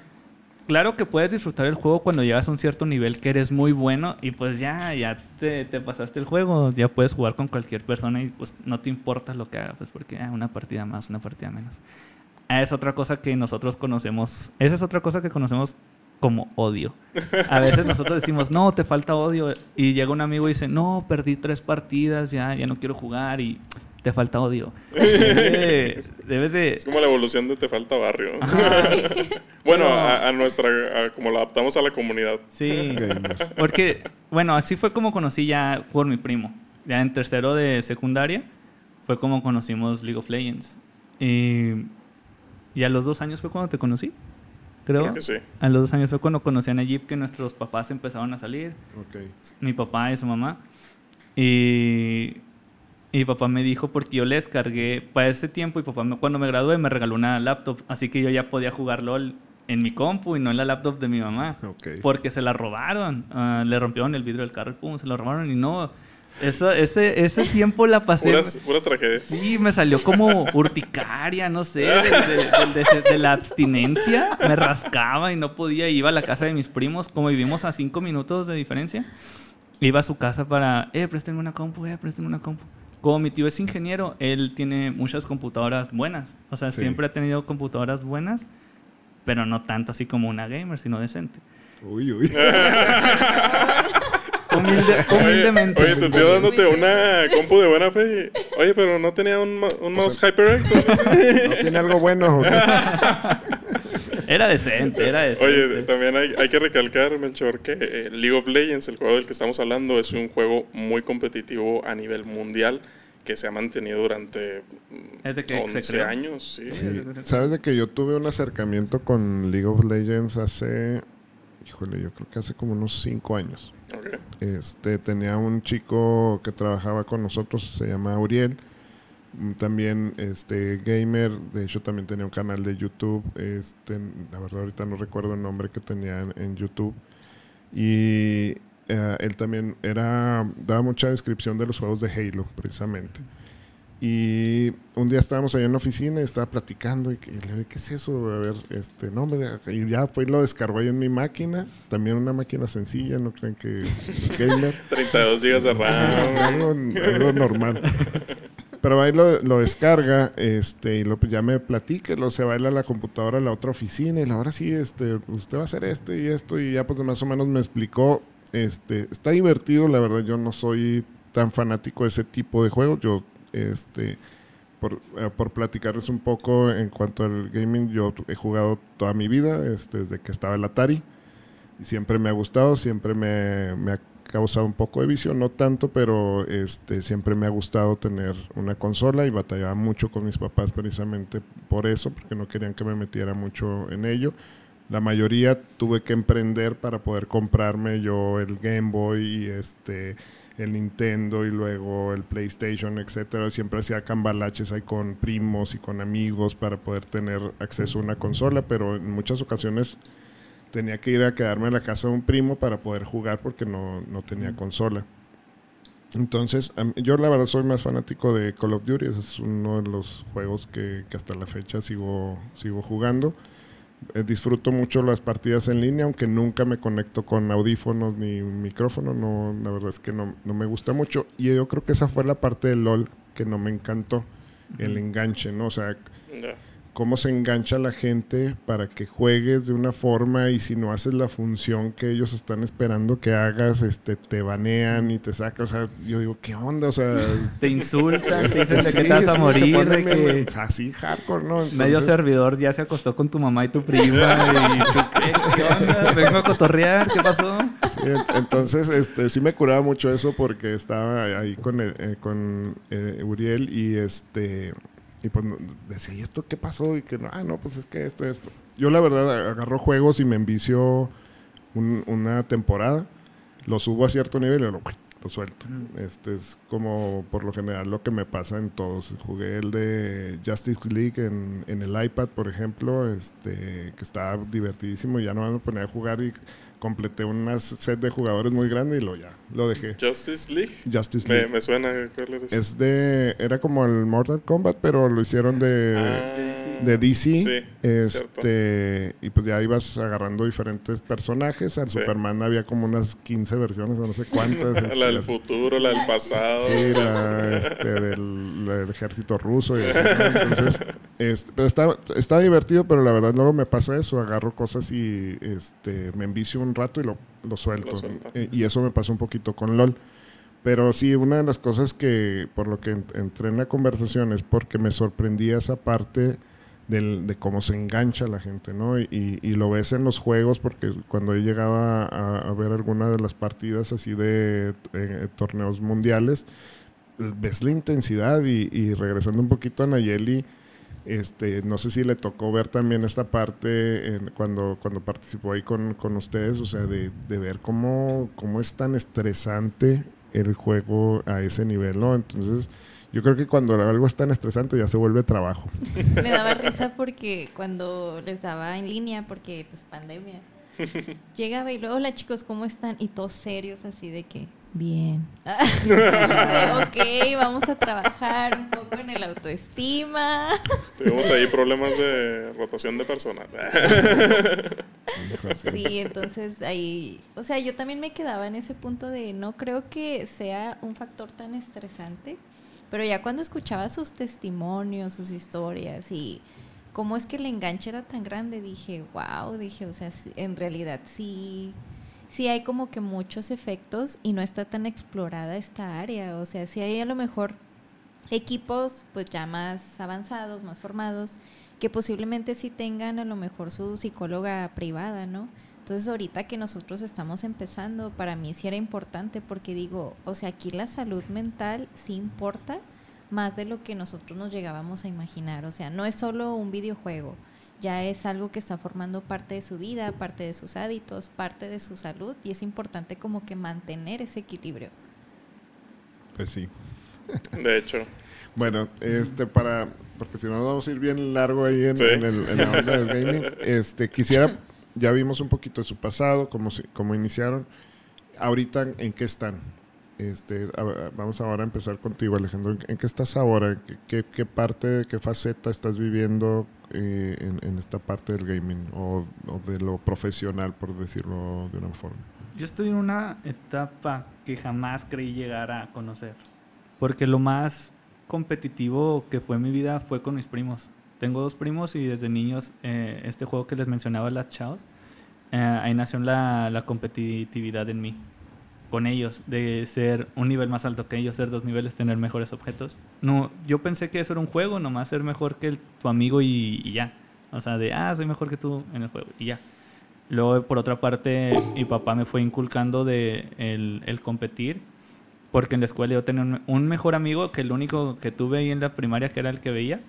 claro que puedes disfrutar el juego cuando llegas a un cierto nivel que eres muy bueno y pues ya, ya te, pasaste el juego, ya puedes jugar con cualquier persona y pues no te importa lo que hagas, pues porque ah, una partida más, una partida menos. es otra cosa que nosotros conocemos. Esa es otra cosa que conocemos como odio. A veces nosotros decimos, no, te falta odio. Y llega un amigo y dice, no, perdí tres partidas, ya, ya no quiero jugar y te falta odio. Debes de... Es como la evolución de te falta barrio. bueno, a, nuestra, como la adaptamos a la comunidad. Sí, porque, bueno, así fue como conocí ya por mi primo. Ya en tercero de secundaria fue como conocimos League of Legends. Y, y a los dos años fue cuando te conocí. Creo. que sí. A los dos años fue cuando conocí a Najib que nuestros papás empezaron a salir. Okay. Mi papá y su mamá. Y y mi papá me dijo, porque yo le descargué para ese tiempo, y papá cuando me gradué me regaló una laptop, así que yo ya podía jugar LOL en mi compu y no en la laptop de mi mamá. Porque se la robaron. Ah, le rompieron el vidrio del carro y pum, se lo robaron y no. Eso, ese, ese tiempo la pasé. Puras, puras, tragedias. Sí, me salió como urticaria, no sé, de, de, la abstinencia. Me rascaba y no podía. Iba a la casa de mis primos, como vivimos a cinco minutos de diferencia. Iba a su casa para, eh, préstenme una compu, eh, préstenme una compu como mi tío es ingeniero, él tiene muchas computadoras buenas. O sea, siempre ha tenido computadoras buenas, pero no tanto así como una gamer, sino decente. Uy, uy. humildemente. Oye, tu tío dándote una compu de buena fe. Oye, pero no tenía un, un mouse HyperX. ¿o no tiene algo bueno. Era decente, era decente. Oye, también hay, hay que recalcar, Melchor, que eh, League of Legends, el juego del que estamos hablando, es un juego muy competitivo a nivel mundial que se ha mantenido durante que 11 años. Sí. Sabes de que yo tuve un acercamiento con League of Legends hace, híjole, yo creo que hace como unos 5 años. Este, tenía un chico que trabajaba con nosotros, se llama Uriel Mm, también este gamer de hecho también tenía un canal de YouTube este la verdad ahorita no recuerdo el nombre que tenía en, YouTube y eh, él también era daba mucha descripción de los juegos de Halo precisamente y un día estábamos allá en la oficina y estaba platicando y, le dije, ¿qué es eso? A ver, este, no, me, y ya fue y lo descargó ahí en mi máquina. También una máquina sencilla, no creen que gamer. 32 GB de RAM. algo, algo normal. Pero ahí lo, lo, descarga este, y lo, ya me platica, lo se baila a la computadora a la otra oficina y ahora sí, este, usted va a hacer este y esto y ya pues más o menos me explicó. Este, está divertido, la verdad yo no soy tan fanático de ese tipo de juegos. Yo, este, por, eh, por platicarles un poco en cuanto al gaming, yo he jugado toda mi vida, este, desde que estaba el Atari. Y siempre me ha gustado, siempre me, me ha causado un poco de visión, no tanto, pero este, siempre me ha gustado tener una consola y batallaba mucho con mis papás precisamente por eso, porque no querían que me metiera mucho en ello. La mayoría tuve que emprender para poder comprarme yo el Game Boy y este el Nintendo y luego el PlayStation, etcétera. Siempre hacía cambalaches ahí con primos y con amigos para poder tener acceso a una consola, pero en muchas ocasiones tenía que ir a quedarme en la casa de un primo para poder jugar porque no, no tenía consola. Entonces, yo la verdad soy más fanático de Call of Duty, ese es uno de los juegos que, que hasta la fecha sigo, sigo jugando. Eh, disfruto mucho las partidas en línea, aunque nunca me conecto con audífonos ni micrófono, no, la verdad es que no, no me gusta mucho. Y yo creo que esa fue la parte de LOL que no me encantó, el enganche, ¿no? O sea, cómo se engancha la gente para que juegues de una forma y si no haces la función que ellos están esperando que hagas, este, te banean y te sacan. O sea, yo digo, ¿qué onda? O sea, te insultan, te dicen de que te vas a morir. De que... Así hardcore, ¿no? Medio servidor ya se acostó con tu mamá y tu prima. y ¿qué, onda? Vengo a cotorrear, ¿qué pasó? Sí, entonces, este, sí me curaba mucho eso porque estaba ahí con, eh, con eh, Uriel y este y pues decía, ¿y esto qué pasó? Y que, ah, no, pues es que esto, esto. Yo la verdad agarro juegos y me envicio una temporada, lo subo a cierto nivel y lo, lo suelto. Este es como por lo general lo que me pasa en todos. Jugué el de Justice League en, en el iPad, por ejemplo, este que estaba divertidísimo y ya no me ponía a jugar y completé una set de jugadores muy grande y lo ya, lo dejé. Justice League. Justice Me, League. me suena. ¿cuál era ese? Es de, era como el Mortal Kombat, pero lo hicieron de, Ah, de DC. Sí, este, y pues ya ibas agarrando diferentes personajes. Al Sí. Superman había como unas 15 versiones o no sé cuántas. este, la del las- futuro, la del pasado. Sí, la, este, del, del ejército ruso y así, ¿no? Entonces, este, pero está, está divertido, pero la verdad luego me pasa eso, agarro cosas y este, me envicio un rato y lo, lo suelto. Lo. Eh, y eso me pasó un poquito con LOL. Pero sí, una de las cosas que, por lo que en- entré en la conversación es porque me sorprendía esa parte del- de cómo se engancha la gente, ¿no? Y, y- y lo ves en los juegos, porque cuando he llegado a, a- a ver alguna de las partidas así de eh, torneos mundiales, ves la intensidad y, y regresando un poquito a Nayeli, este, no sé si le tocó ver también esta parte en- cuando, cuando participó ahí con, con ustedes, o sea, de, de ver cómo, cómo es tan estresante el juego a ese nivel, ¿no? Entonces, yo creo que cuando algo es tan estresante ya se vuelve trabajo. Me daba risa porque cuando les daba en línea, porque pues pandemia, llegaba y luego, hola chicos, ¿cómo están? Y todos serios así de que, bien. Ok, vamos a trabajar un poco en el autoestima. Tuvimos ahí problemas de rotación de personal. Sí, entonces ahí, o sea, yo también me quedaba en ese punto de no creo que sea un factor tan estresante, pero ya cuando escuchaba sus testimonios, sus historias y cómo es que el enganche era tan grande, dije, wow, dije, o sea, sí, en realidad sí, sí hay como que muchos efectos y no está tan explorada esta área, o sea, sí hay a lo mejor equipos pues ya más avanzados, más formados, que posiblemente sí tengan a lo mejor su psicóloga privada, ¿no? Entonces ahorita que nosotros estamos empezando, para mí sí era importante porque digo, o sea, aquí la salud mental sí importa más de lo que nosotros nos llegábamos a imaginar, o sea, no es solo un videojuego, ya es algo que está formando parte de su vida, parte de sus hábitos, parte de su salud y es importante como que mantener ese equilibrio. Pues sí. De hecho, Bueno, este para porque si no nos vamos a ir bien largo ahí en, Sí. en el, en la onda del gaming. Este quisiera ya vimos un poquito de su pasado, cómo cómo iniciaron. Ahorita en qué están. Este, a vamos ahora a empezar contigo, Alejandro. ¿En, qué estás ahora? ¿Qué, qué, parte, qué faceta estás viviendo eh, en, en esta parte del gaming o, o de lo profesional, por decirlo de una forma? Yo estoy en una etapa que jamás creí llegar a conocer. Porque lo más competitivo que fue mi vida fue con mis primos. Tengo dos primos y desde niños eh, este juego que les mencionaba, las Chaos, eh, ahí nació la, la competitividad en mí. Con ellos, de ser un nivel más alto que ellos, ser dos niveles, tener mejores objetos. No, yo pensé que eso era un juego, nomás ser mejor que el- tu amigo y, y ya. O sea, de, ah, soy mejor que tú en el juego y ya. Luego, por otra parte, mi papá me fue inculcando de el, el competir, porque en la escuela yo tenía un, un mejor amigo que el único que tuve ahí en la primaria, que era el que veía.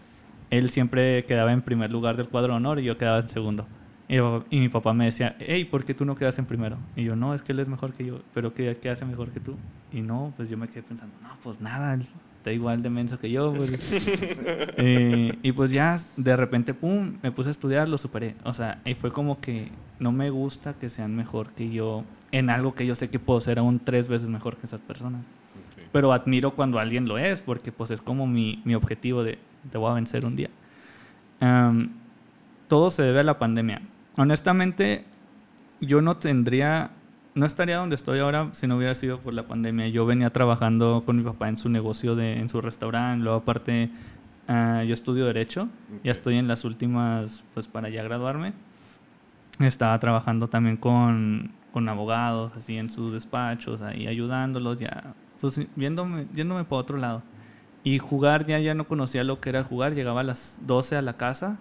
Él siempre quedaba en primer lugar del cuadro de honor y yo quedaba en segundo. Y, y mi papá me decía, hey, ¿por qué tú no quedas en primero? Y yo, no, es que él es mejor que yo, pero ¿qué, qué hace mejor que tú? Y no, pues yo me quedé pensando, no, pues nada, él está igual de menso que yo. pues". Eh, y pues ya de repente, pum, me puse a estudiar, lo superé. O sea, y fue como que no me gusta que sean mejor que yo en algo que yo sé que puedo ser aún tres veces mejor que esas personas. Pero admiro cuando alguien lo es, porque pues es como mi, mi objetivo de te voy a vencer un día. Todo se debe a la pandemia. Honestamente, yo no tendría, no estaría donde estoy ahora si no hubiera sido por la pandemia. Yo venía trabajando con mi papá en su negocio, de, en su restaurante, luego aparte ah, yo estudio Derecho, ya Ok. estoy en las últimas, pues para ya graduarme. Estaba trabajando también con, con abogados, así en sus despachos, ahí ayudándolos, ya, pues viéndome, yéndome para otro lado. Y jugar, ya, ya no conocía lo que era jugar, llegaba a las 12 a la casa,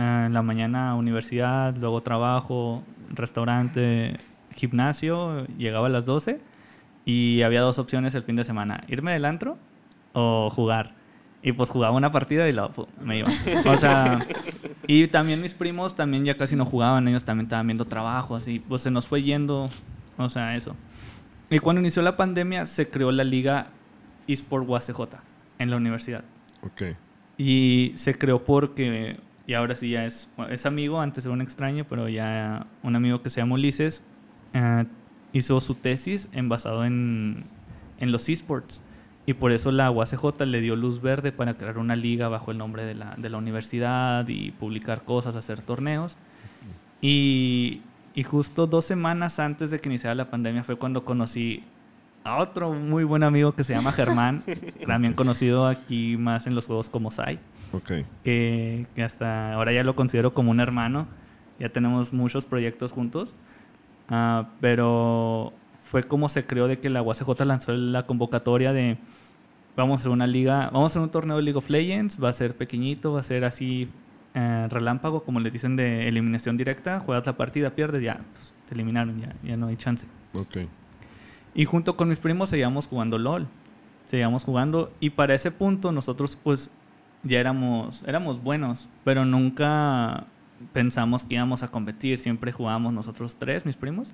eh, en la mañana universidad, luego trabajo, restaurante, gimnasio, llegaba a las 12 y había dos opciones el fin de semana, irme del antro o jugar. Y pues jugaba una partida y luego fu, me iba. O sea, y también mis primos también ya casi no jugaban, ellos también estaban viendo trabajo, así, pues se nos fue yendo, o sea, eso. Y cuando inició la pandemia se creó la liga eSport UACJ en la universidad. Ok. Y se creó porque, y ahora sí ya es, es amigo, antes era un extraño, pero ya un amigo que se llama Ulises, eh, hizo su tesis en, basado en, en los esports. Y por eso la UACJ le dio luz verde para crear una liga bajo el nombre de la, de la universidad y publicar cosas, hacer torneos. Y, y justo dos semanas antes de que iniciara la pandemia fue cuando conocí a otro muy buen amigo que se llama Germán, también conocido aquí más en los juegos como Sai. Okay. Que, que, hasta ahora ya lo considero como un hermano. Ya tenemos muchos proyectos juntos. Uh, pero fue como se creó de que la UACJ lanzó la convocatoria de vamos a hacer una liga, vamos a hacer un torneo de League of Legends, va a ser pequeñito, va a ser así eh, relámpago, como les dicen de eliminación directa, juegas la partida, pierdes, ya, pues, te eliminaron, ya, ya no hay chance. Okay. Y junto con mis primos seguíamos jugando LOL. Seguíamos jugando y para ese punto nosotros pues ya éramos, éramos buenos, pero nunca pensamos que íbamos a competir. Siempre jugábamos nosotros tres, mis primos,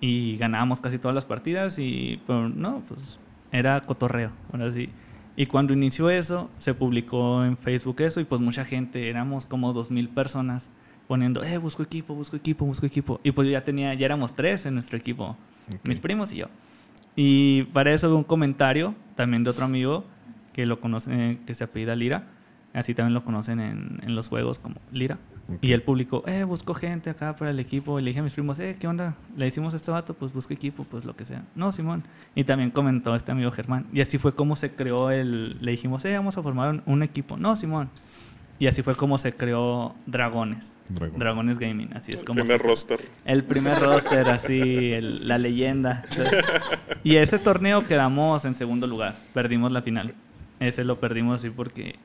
y ganábamos casi todas las partidas y pero no, pues era cotorreo, ahora sí. Y cuando inició eso, se publicó en Facebook eso y pues mucha gente, éramos como dos mil personas poniendo, eh, busco equipo, busco equipo, busco equipo. Y pues ya tenía, ya éramos tres en nuestro equipo, okay. mis primos y yo. Y para eso un comentario también de otro amigo que lo conoce, que se apellida Lira. Así también lo conocen en, en los juegos como Lira. Okay. Y él publicó, eh, busco gente acá para el equipo. Y le dije a mis primos, eh, ¿qué onda? Le hicimos este vato, pues busco equipo, pues lo que sea. No, Simón. Y también comentó este amigo Germán. Y así fue como se creó el... Le dijimos, eh, vamos a formar un, un equipo. No, Simón. Y así fue como se creó Dragones. Dragones, Dragones Gaming. Así es el como. primer se- roster. El primer roster, así, el- la leyenda. Y ese torneo quedamos en segundo lugar. Perdimos la final. Ese lo perdimos así porque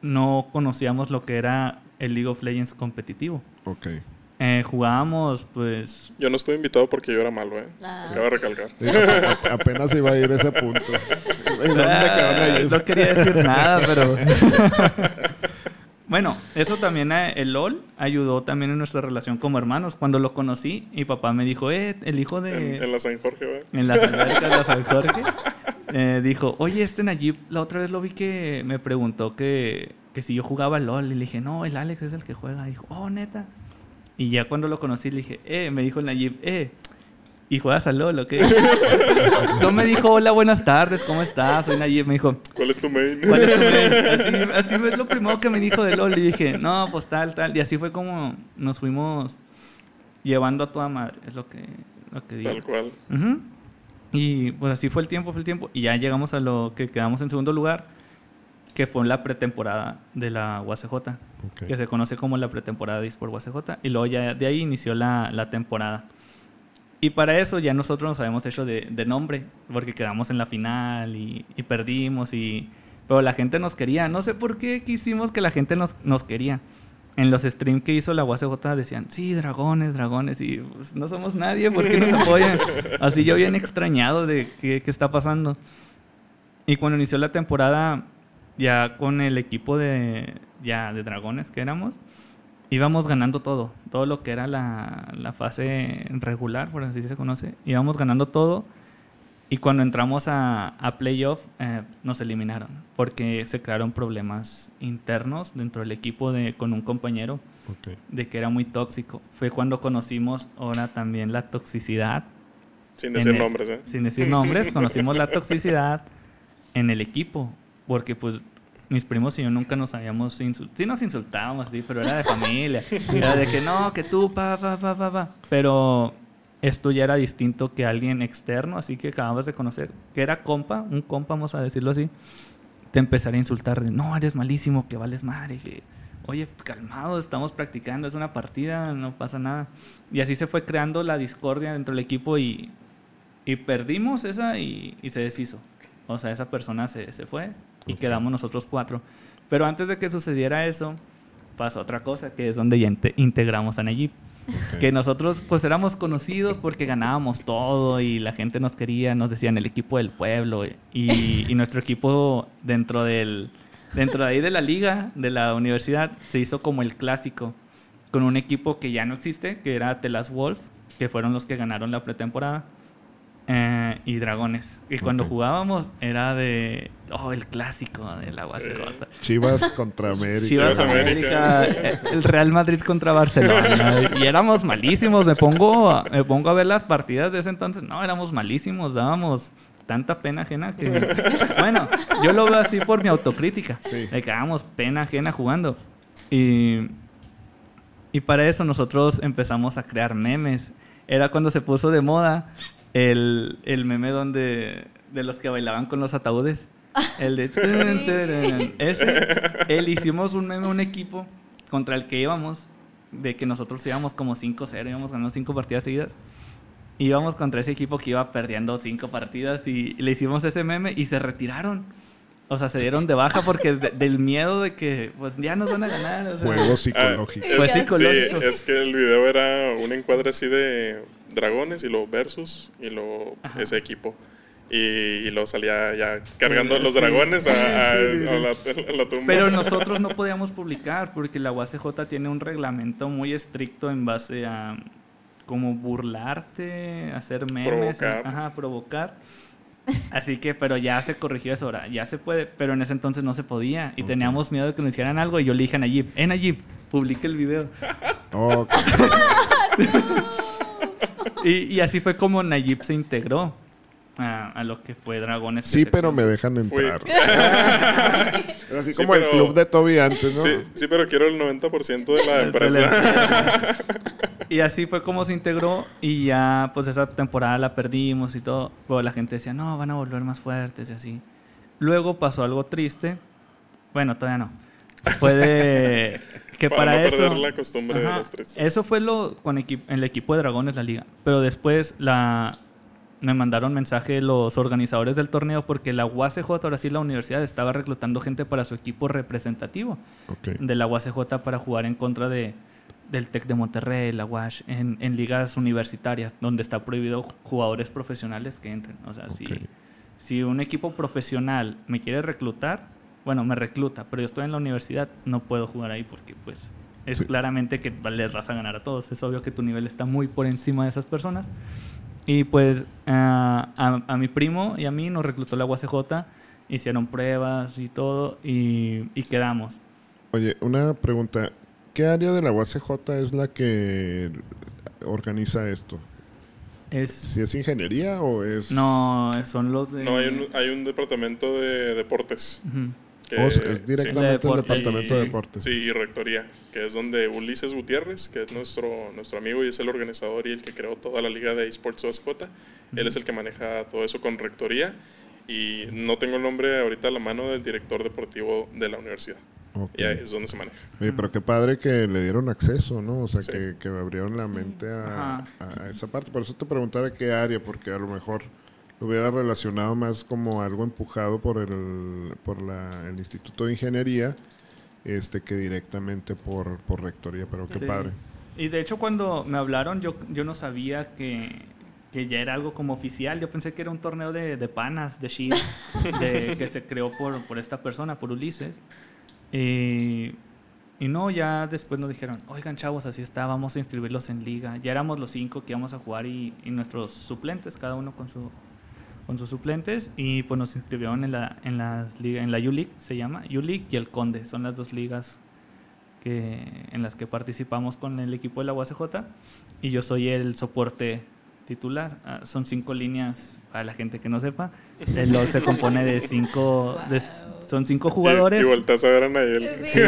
no conocíamos lo que era el League of Legends competitivo. Ok. Eh, jugábamos, pues. Yo no estuve invitado porque yo era malo, ¿eh? Ah. Acaba de recalcar. Sí, a- a- apenas iba a ir ese punto. ¿Y dónde quedó Ah, no quería decir nada, pero. bueno, eso también, el LOL ayudó también en nuestra relación como hermanos. Cuando lo conocí, mi papá me dijo, eh, el hijo de. En, en la San Jorge, ¿verdad? en albercas de San Jorge, eh, dijo, oye, este Nayib, la otra vez lo vi que me preguntó que, que si yo jugaba LOL. Y le dije, no, el Alex es el que juega. Y dijo, oh, neta. Y ya cuando lo conocí, le dije, eh, me dijo el Nayib, eh, ¿y juegas al LOL o qué? no me dijo, hola, buenas tardes, ¿cómo estás? Soy Nayib. Me dijo, ¿Cuál es tu main? ¿Cuál es tu main? Así, así fue lo primero que me dijo de LOL. Y dije, no, pues tal, tal. Y así fue como nos fuimos llevando a toda madre. Es lo que, lo que digo. Tal cual. Y pues así fue el tiempo, fue el tiempo. Y ya llegamos a lo que quedamos en segundo lugar, que fue la pretemporada de la UACJ, que se conoce como la pretemporada de eSport UACJ. Y luego ya de ahí inició la, la temporada. Y para eso ya nosotros nos habíamos hecho de, de nombre, porque quedamos en la final y, y perdimos. Y, pero la gente nos quería. No sé por qué quisimos que la gente nos, nos quería. En los streams que hizo la UACJ decían, sí, dragones, dragones. Y pues, no somos nadie, ¿por qué nos apoyan? Así yo bien extrañado de qué, qué está pasando. Y cuando inició la temporada, ya con el equipo de, ya, de dragones que éramos, íbamos ganando todo, todo lo que era la, la fase regular, por así se conoce, íbamos ganando todo y cuando entramos a, a playoff eh, nos eliminaron porque se crearon problemas internos dentro del equipo de, con un compañero de que era muy tóxico. Fue cuando conocimos ahora también la toxicidad, Sin decir el- nombres, ¿eh? sin decir nombres, conocimos la toxicidad en el equipo, porque pues mis primos y yo nunca nos habíamos insultado, sí nos insultábamos, sí, pero era de familia, era de que no, que tú, pa, pa, pa, pa, pa, pero esto ya era distinto que alguien externo, así que acabamos de conocer, que era compa, un compa, vamos a decirlo así, te empezaré a insultar de, no, eres malísimo, que vales madre, que, oye, calmado, estamos practicando, es una partida, no pasa nada. Y así se fue creando la discordia dentro del equipo y, y perdimos esa y, y se deshizo. O sea, esa persona se, se fue y quedamos nosotros cuatro. Pero antes de que sucediera eso, pasó otra cosa, que es donde ya inte- integramos a Nayib. Que nosotros pues éramos conocidos porque ganábamos todo y la gente nos quería, nos decían el equipo del pueblo y, y nuestro equipo dentro del dentro de ahí de la liga de la universidad se hizo como el clásico con un equipo que ya no existe, que era Telas Wolf, que fueron los que ganaron la pretemporada. Eh, y Dragones. Y cuando jugábamos era de. Oh, el clásico de la UACJ. Chivas contra América. Chivas América. el Real Madrid contra Barcelona. y éramos malísimos. Me pongo, me pongo a ver las partidas de ese entonces. No, éramos malísimos. Dábamos tanta pena ajena que. bueno, yo lo veo así por mi autocrítica. Sí. De que dábamos pena ajena jugando. Y. Y para eso nosotros empezamos a crear memes. Era cuando se puso de moda el, el meme donde de los que bailaban con los ataúdes. El de... Ese, él hicimos un meme, un equipo contra el que íbamos, de que nosotros íbamos como 5-0, íbamos ganando 5 partidas seguidas. Íbamos contra ese equipo que iba perdiendo 5 partidas y le hicimos ese meme y se retiraron. O sea, se dieron de baja porque del miedo de que pues ya nos van a ganar. O Juego psicológico. Psicológico. Sí, es que el video era un encuadre así de dragones y lo versus y lo ese equipo. Y, y lo salía ya cargando los dragones a, la, tumba. Pero nosotros no podíamos publicar porque la UACJ tiene un reglamento muy estricto en base a como burlarte, hacer memes, provocar. Ajá, provocar. Así que, pero ya se corrigió eso ahora, ya se puede, pero en ese entonces no se podía y teníamos miedo de que nos hicieran algo y yo le dije a Nayib, eh Nayib, publique el video. y, así fue como Nayib se integró. A, lo que fue Dragones. Sí, pero me dejan entrar. Así como el club de Toby antes, ¿no? Sí, sí pero quiero el 90% de la empresa. Y así fue como se integró y ya pues esa temporada la perdimos y todo. Pero la gente decía, no, van a volver más fuertes y así. Luego pasó algo triste. Bueno, todavía no. Fue de que para, eso la costumbre de los Eso fue lo con el equipo de Dragones la liga, pero después la me mandaron mensaje los organizadores del torneo porque la UACJ, ahora sí la universidad, estaba reclutando gente para su equipo representativo de la UACJ para jugar en contra de, del TEC de Monterrey, la UASH, en, en, ligas universitarias, donde está prohibido jugadores profesionales que entren. O sea, si, si un equipo profesional me quiere reclutar, bueno, me recluta, pero yo estoy en la universidad, no puedo jugar ahí porque pues es claramente que les vas a ganar a todos. Es obvio que tu nivel está muy por encima de esas personas. Y pues a, a, mi primo y a mí nos reclutó la UACJ, hicieron pruebas y todo y, y quedamos. Oye, una pregunta. ¿Qué área de la UACJ es la que organiza esto? Es, ¿Si es ingeniería o es...? No, son los de... No, hay un, hay un departamento de deportes. que, es directamente el departamento de deportes. Sí, y rectoría, que es donde Ulises Gutiérrez, que es nuestro, nuestro amigo y es el organizador y el que creó toda la liga de esports UACJ, él es el que maneja todo eso con rectoría y no tengo el nombre ahorita a la mano del director deportivo de la universidad. Y ahí es donde se maneja. Pero qué padre que le dieron acceso, ¿no? O sea, que, que, me abrieron la mente a, esa parte. Por eso te preguntaba qué área, porque a lo mejor lo hubiera relacionado más como algo empujado por el, por la, el Instituto de Ingeniería este que directamente por, por Rectoría, pero qué padre. Y de hecho cuando me hablaron yo, yo no sabía que, que ya era algo como oficial. Yo pensé que era un torneo de, de panas, de Shin, de, que se creó por, por esta persona, por Ulises. Y, y no, ya después nos dijeron, oigan chavos, así está, vamos a inscribirlos en liga. Ya éramos los cinco que íbamos a jugar y, nuestros suplentes, cada uno con su con sus suplentes y pues nos inscribieron en la en las en la U-League se llama U-League y el Conde son las dos ligas que en las que participamos con el equipo de la UACJ y yo soy el soporte titular ah, son cinco líneas para la gente que no sepa el LOL se compone de cinco son cinco jugadores. Y, volteas a ver a Nayel. Sí,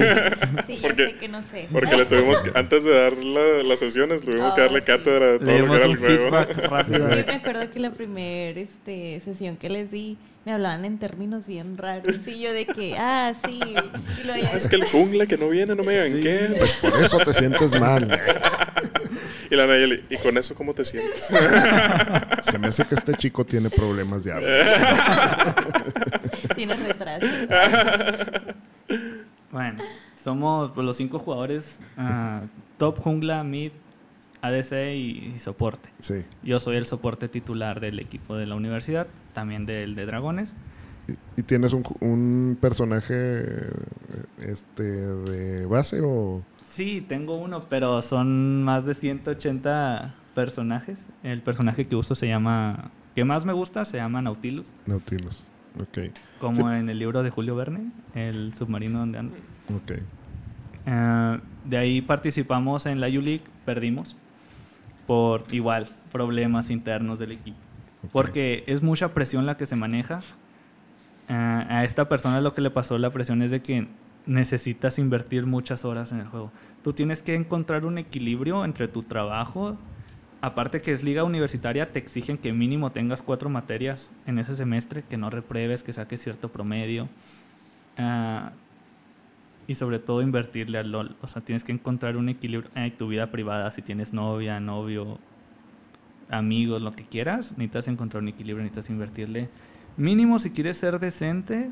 sí porque, sé que no sé. Porque le tuvimos que, antes de dar las sesiones, tuvimos que darle oh, cátedra de todo lo que era el juego. Rápido. Yo me acuerdo que la primera este, sesión que les di, me hablaban en términos bien raros. Y yo de que, ah, sí. Y lo es que el jungla que no viene, no me digan qué. Pues por eso te sientes mal. Y la Nayeli, ¿y con eso cómo te sientes? Se me hace que este chico tiene problemas de habla. Tienes retraso. Bueno, somos pues, los cinco jugadores uh, top jungla, mid, ADC y, soporte. Sí. Yo soy el soporte titular del equipo de la universidad, también del de Dragones. ¿Y, tienes un, un, personaje este de base o...? Sí, tengo uno, pero son más de 180 personajes. El personaje que uso se llama que más me gusta se llama Nautilus. Nautilus, ok. Como en el libro de Julio Verne, el submarino donde anda. Ok. Eh, de ahí participamos en la U-League, perdimos por igual problemas internos del equipo. Porque es mucha presión la que se maneja. Eh, a esta persona lo que le pasó la presión es de que necesitas invertir muchas horas en el juego. Tú tienes que encontrar un equilibrio entre tu trabajo. Aparte que es liga universitaria, te exigen que mínimo tengas cuatro materias en ese semestre, que no repruebes, que saques cierto promedio. Ah, y sobre todo invertirle al LOL. O sea, tienes que encontrar un equilibrio en tu vida privada. Si tienes novia, novio, amigos, lo que quieras, necesitas encontrar un equilibrio, necesitas invertirle. Mínimo si quieres ser decente,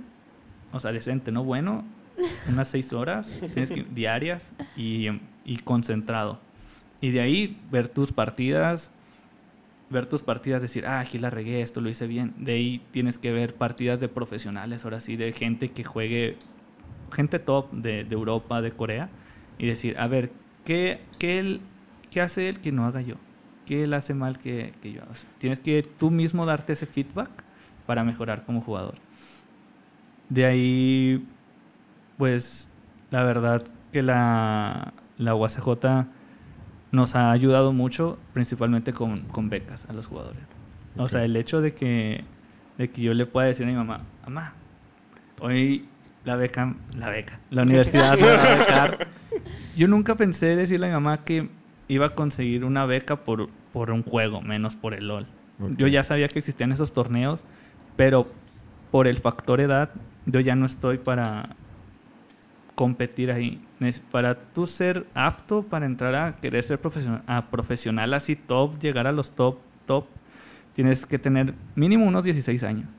o sea, decente, no bueno, unas seis horas diarias y, y, concentrado. Y de ahí ver tus partidas, ver tus partidas, decir, ah, aquí la regué, esto lo hice bien. De ahí tienes que ver partidas de profesionales, ahora sí, de gente que juegue, gente top de, de Europa, de Corea, y decir, a ver, ¿qué, qué, él, ¿qué hace él que no haga yo? ¿Qué él hace mal que, que yo haga? tienes que tú mismo darte ese feedback para mejorar como jugador. De ahí pues la verdad que la, la UACJ nos ha ayudado mucho, principalmente con, con becas a los jugadores. O sea, el hecho de que, de que yo le pueda decir a mi mamá, mamá, hoy la beca, la beca, la universidad me va a becar. Yo nunca pensé decirle a mi mamá que iba a conseguir una beca por, por un juego, menos por el LOL. Yo ya sabía que existían esos torneos, pero por el factor edad, yo ya no estoy para, competir ahí. Para tú ser apto para entrar a querer ser profesional, a profesional así top, llegar a los top, top, tienes que tener mínimo unos 16 años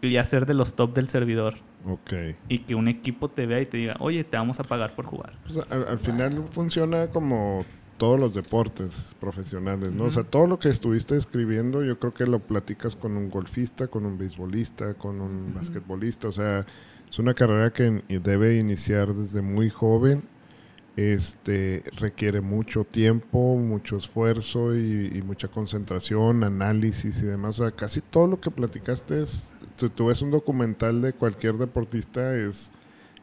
y ya ser de los top del servidor. Ok. Y que un equipo te vea y te diga, oye, te vamos a pagar por jugar. Pues, al, final funciona como todos los deportes profesionales, ¿no? O sea, todo lo que estuviste escribiendo, yo creo que lo platicas con un golfista, con un beisbolista, con un basquetbolista, o sea, es una carrera que debe iniciar desde muy joven. Este requiere mucho tiempo, mucho esfuerzo y, mucha concentración, análisis y demás. O sea, casi todo lo que platicaste es, tú, ves un documental de cualquier deportista es,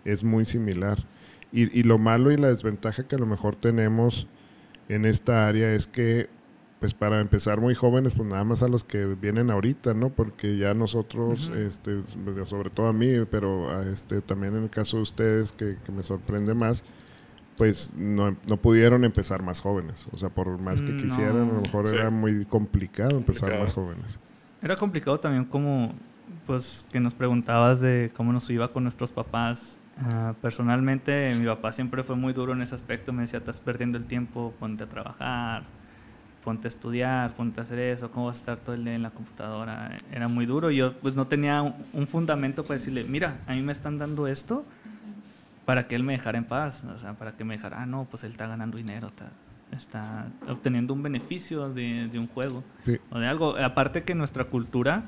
es muy similar. Y, y, lo malo y la desventaja que a lo mejor tenemos en esta área es que pues para empezar muy jóvenes, pues nada más a los que vienen ahorita, ¿no? Porque ya nosotros, este, sobre todo a mí, pero a este, también en el caso de ustedes, que, me sorprende más, pues no, no, pudieron empezar más jóvenes. O sea, por más que mm, quisieran, a lo mejor era muy complicado empezar más jóvenes. Era complicado también como, pues, que nos preguntabas de cómo nos iba con nuestros papás. Ah, personalmente, mi papá siempre fue muy duro en ese aspecto. Me decía, estás perdiendo el tiempo, ponte a trabajar ponte a estudiar, ponte a hacer eso, cómo vas a estar todo el día en la computadora. Era muy duro. Yo pues no tenía un, fundamento para decirle, mira, a mí me están dando esto para que él me dejara en paz. O sea, para que me dijera, ah, no, pues él está ganando dinero, está, está obteniendo un beneficio de, de un juego o de algo. Aparte que nuestra cultura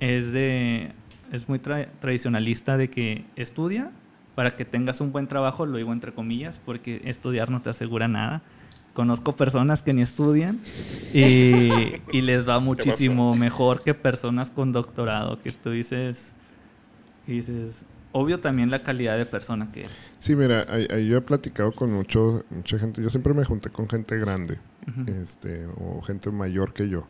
es de es muy tradicionalista de que estudia para que tengas un buen trabajo, lo digo entre comillas, porque estudiar no te asegura nada conozco personas que ni estudian y, les va muchísimo mejor que personas con doctorado, que tú dices, dices, obvio también la calidad de persona que eres. Sí, mira, yo he platicado con mucho, mucha gente, yo siempre me junté con gente grande, este, o gente mayor que yo.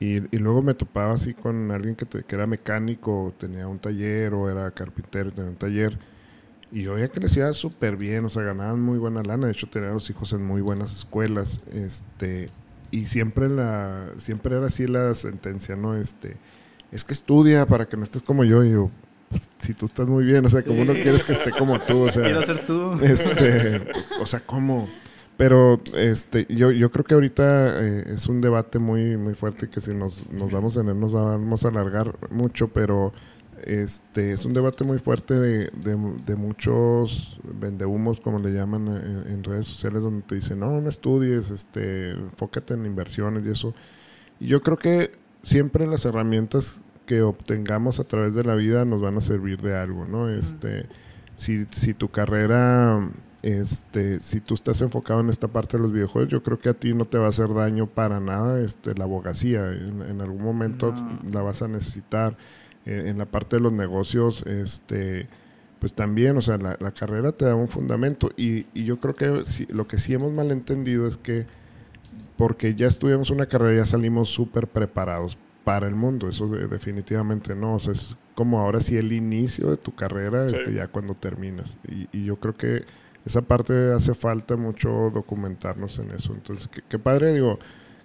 Y, luego me topaba así con alguien que, que era mecánico, tenía un taller, o era carpintero, tenía un taller y yo les iba súper bien, o sea, ganaban muy buena lana. De hecho, tenían a los hijos en muy buenas escuelas. Este, y siempre la siempre era así la sentencia, ¿no? Este, es que estudia para que no estés como yo. Y yo, pues, si tú estás muy bien, o sea, como no quieres que esté como tú, o sea. Quiero ser tú. Este, o sea, ¿cómo? Pero este, yo, yo creo que ahorita eh, es un debate muy, muy fuerte que si nos, nos vamos a tener, nos vamos a alargar mucho, pero este, es un debate muy fuerte de, de, muchos vendehumos, como le llaman en, redes sociales, donde te dicen, no, no estudies, este, enfócate en inversiones y eso. Y yo creo que siempre las herramientas que obtengamos a través de la vida nos van a servir de algo, ¿no? Este, si, si tu carrera este, si tú estás enfocado en esta parte de los videojuegos, yo creo que a ti no te va a hacer daño para nada este, la abogacía. En, algún momento la vas a necesitar. En, la parte de los negocios, este, pues también, o sea, la, carrera te da un fundamento. Y, yo creo que lo que sí hemos malentendido es que porque ya estudiamos una carrera, ya salimos súper preparados para el mundo. Eso definitivamente no. O sea, es como ahora sí el inicio de tu carrera, este, ya cuando terminas. Y, yo creo que esa parte hace falta mucho documentarnos en eso. Entonces, qué, padre, digo,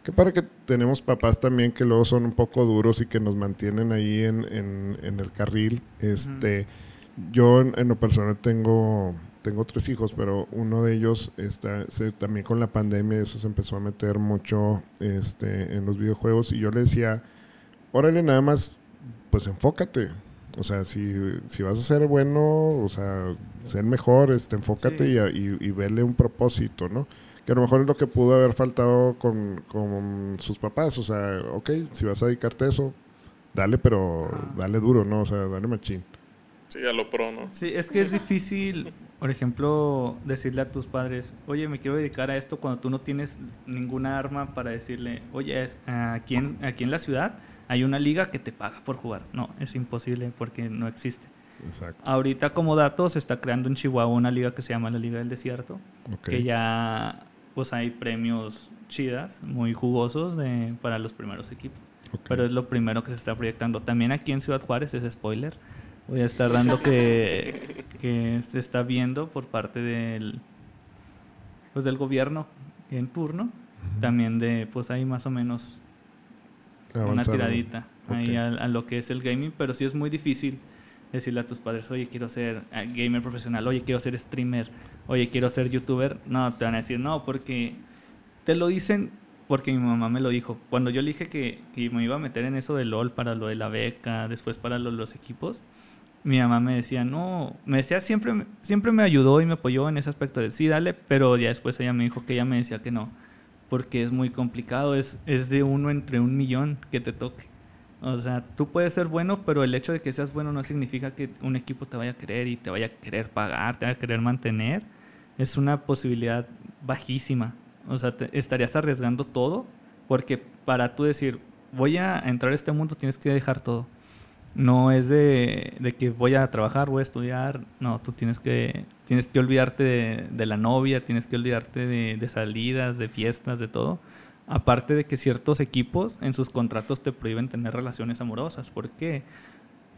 qué padre que tenemos papás también que luego son un poco duros y que nos mantienen ahí en, en, el carril. Este, Yo en, lo personal tengo, tengo tres hijos, pero uno de ellos está, también con la pandemia, eso se empezó a meter mucho este, en los videojuegos y yo le decía, órale, nada más, pues enfócate. O sea, si, si vas a ser bueno, o sea, ser mejor, este, enfócate y, y, verle un propósito, ¿no? Que a lo mejor es lo que pudo haber faltado con, con sus papás. O sea, ok, si vas a dedicarte a eso, dale, pero dale duro, ¿no? O sea, dale machín. Sí, a lo pro, ¿no? Sí, es que es difícil, por ejemplo, decirle a tus padres, oye, me quiero dedicar a esto cuando tú no tienes ninguna arma para decirle, oye, aquí en, aquí en la ciudad hay una liga que te paga por jugar. No, es imposible porque no existe. Exacto. Ahorita como dato se está creando en Chihuahua una liga que se llama la Liga del Desierto, que ya pues hay premios chidas, muy jugosos de, para los primeros equipos. Pero es lo primero que se está proyectando. También aquí en Ciudad Juárez, es spoiler, voy a estar dando que, que se está viendo por parte del pues del gobierno en turno, también de pues hay más o menos una tiradita ahí a, lo que es el gaming, pero sí es muy difícil decirle a tus padres, oye, quiero ser eh, gamer profesional, oye, quiero ser streamer, oye, quiero ser youtuber. No, te van a decir no, porque te lo dicen porque mi mamá me lo dijo. Cuando yo dije que, que me iba a meter en eso de LOL para lo de la beca, después para los equipos, mi mamá me decía, no, me decía, siempre, siempre me ayudó y me apoyó en ese aspecto de sí, dale, pero ya después ella me dijo que ella me decía que no porque es muy complicado, es, es de uno entre un millón que te toque. O sea, tú puedes ser bueno, pero el hecho de que seas bueno no significa que un equipo te vaya a querer y te vaya a querer pagar, te vaya a querer mantener. Es una posibilidad bajísima. O sea, te estarías arriesgando todo porque para tú decir, voy a entrar a este mundo, tienes que dejar todo. No es de, que voy a trabajar, voy a estudiar. No, tú tienes que Tienes que olvidarte de, la novia, tienes que olvidarte de, salidas, de fiestas, de todo. Aparte de que ciertos equipos en sus contratos te prohíben tener relaciones amorosas. ¿Por qué?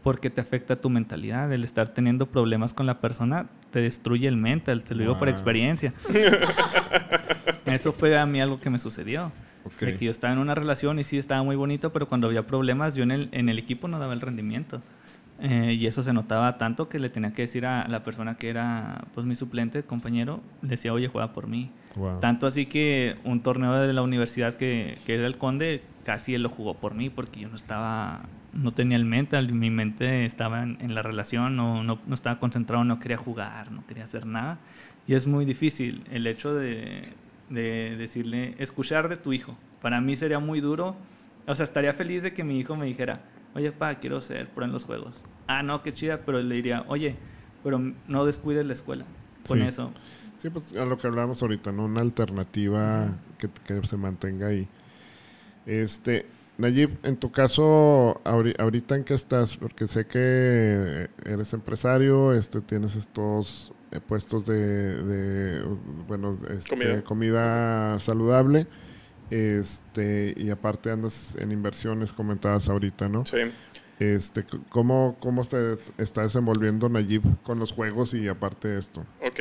Porque te afecta tu mentalidad. El estar teniendo problemas con la persona te destruye el mental. Te lo digo por experiencia. Eso fue a mí algo que me sucedió. De que yo estaba en una relación y sí estaba muy bonito, pero cuando había problemas yo en el, en el equipo no daba el rendimiento. Eh, y eso se notaba tanto que le tenía que decir a la persona que era pues mi suplente, compañero, le decía, oye, juega por mí. Tanto así que un torneo de la universidad que, que, era el Conde, casi él lo jugó por mí porque yo no estaba, no tenía el mental, mi mente estaba en, la relación, no, no, no, estaba concentrado, no quería jugar, no quería hacer nada. Y es muy difícil el hecho de, de decirle, escuchar de tu hijo. Para mí sería muy duro, o sea, estaría feliz de que mi hijo me dijera, oye, pa, quiero ser pro en los juegos. Ah, no, qué chida, pero le diría, oye, pero no descuides la escuela con eso. Sí, pues a lo que hablábamos ahorita, ¿no? Una alternativa que, se mantenga ahí. Este, Nayib, en tu caso, ahorita en qué estás, porque sé que eres empresario, este, tienes estos eh, puestos de, bueno, este, comida saludable. Este, y aparte andas en inversiones comentadas ahorita, ¿no? Sí. Este, ¿cómo, cómo te está desenvolviendo Nayib con los juegos y aparte de esto? Ok.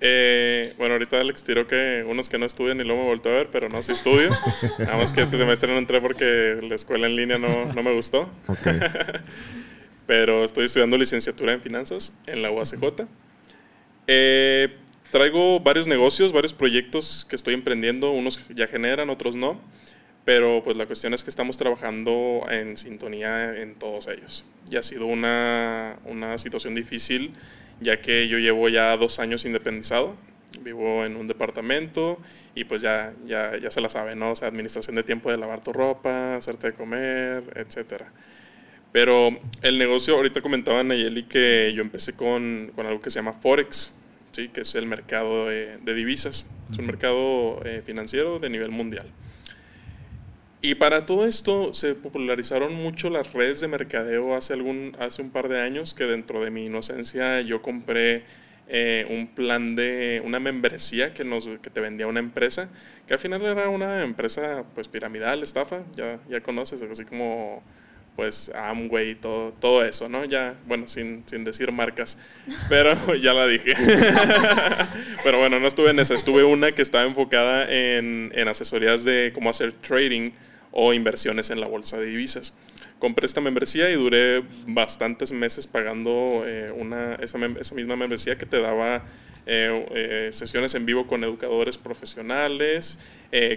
Eh, bueno, ahorita Alex tiró que unos que no estudian y luego me volvió a ver, pero no, sí estudio. Nada más que este semestre no entré porque la escuela en línea no, no me gustó. Okay. pero estoy estudiando licenciatura en finanzas en la UACJ. Eh, Traigo varios negocios, varios proyectos que estoy emprendiendo, unos ya generan, otros no, pero pues la cuestión es que estamos trabajando en sintonía en todos ellos. Y ha sido una, una situación difícil, ya que yo llevo ya dos años independizado, vivo en un departamento y pues ya, ya, ya se la sabe, ¿no? O sea, administración de tiempo de lavar tu ropa, hacerte de comer, etcétera. Pero el negocio, ahorita comentaba Nayeli que yo empecé con, con algo que se llama Forex ¿sí? que es el mercado de, divisas. Es un mercado eh, financiero de nivel mundial. Y para todo esto se popularizaron mucho las redes de mercadeo hace, algún, hace un par de años que dentro de mi inocencia yo compré eh, un plan de una membresía que, nos, que te vendía una empresa, que al final era una empresa pues piramidal, estafa, ya, ya conoces, así como pues Amway, todo, todo eso, ¿no? Ya, bueno, sin, sin decir marcas, pero ya la dije. pero bueno, no estuve en esa, estuve una que estaba enfocada en, en asesorías de cómo hacer trading o inversiones en la bolsa de divisas. Compré esta membresía y duré bastantes meses pagando eh, una, esa, esa, misma membresía que te daba eh, eh, sesiones en vivo con educadores profesionales,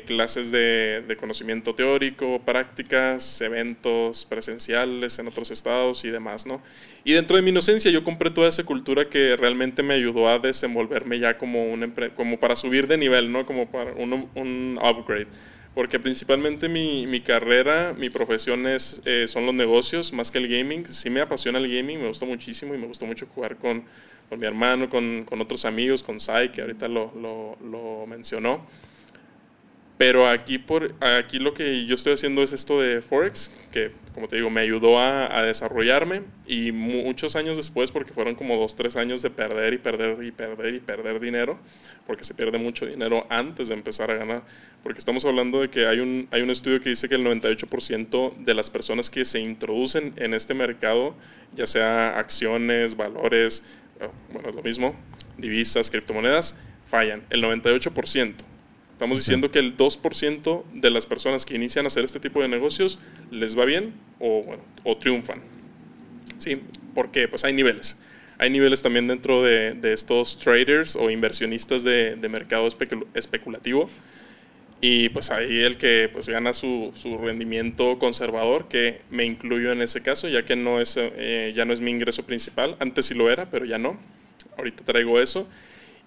clases de, de, conocimiento teórico, prácticas, eventos presenciales en otros estados y demás, ¿no? Y dentro de mi inocencia yo compré toda esa cultura que realmente me ayudó a desenvolverme ya como, un como para subir de nivel, ¿no? Como para un, un upgrade porque principalmente mi, mi carrera, mi profesión es, eh, son los negocios más que el gaming. Sí me apasiona el gaming, me gusta muchísimo y me gusta mucho jugar con, con mi hermano, con, con, otros amigos, con Sai, que ahorita lo, lo, lo mencionó. Pero aquí, por, aquí lo que yo estoy haciendo es esto de Forex, que como te digo, me ayudó a, a, desarrollarme y muchos años después, porque fueron como dos, tres años de perder y perder y perder y perder dinero, porque se pierde mucho dinero antes de empezar a ganar, porque estamos hablando de que hay un, hay un estudio que dice que el 98% de las personas que se introducen en este mercado, ya sea acciones, valores, bueno, lo mismo, divisas, criptomonedas, fallan, el 98%. Estamos diciendo que el 2% de las personas que inician a hacer este tipo de negocios les va bien o, bueno, o triunfan. ¿Sí? ¿Por qué? Pues hay niveles. Hay niveles también dentro de, de estos traders o inversionistas de, de mercado especulativo. Y pues ahí el que pues gana su, su, rendimiento conservador, que me incluyo en ese caso, ya que no es, eh, ya no es mi ingreso principal. Antes sí lo era, pero ya no. Ahorita traigo eso.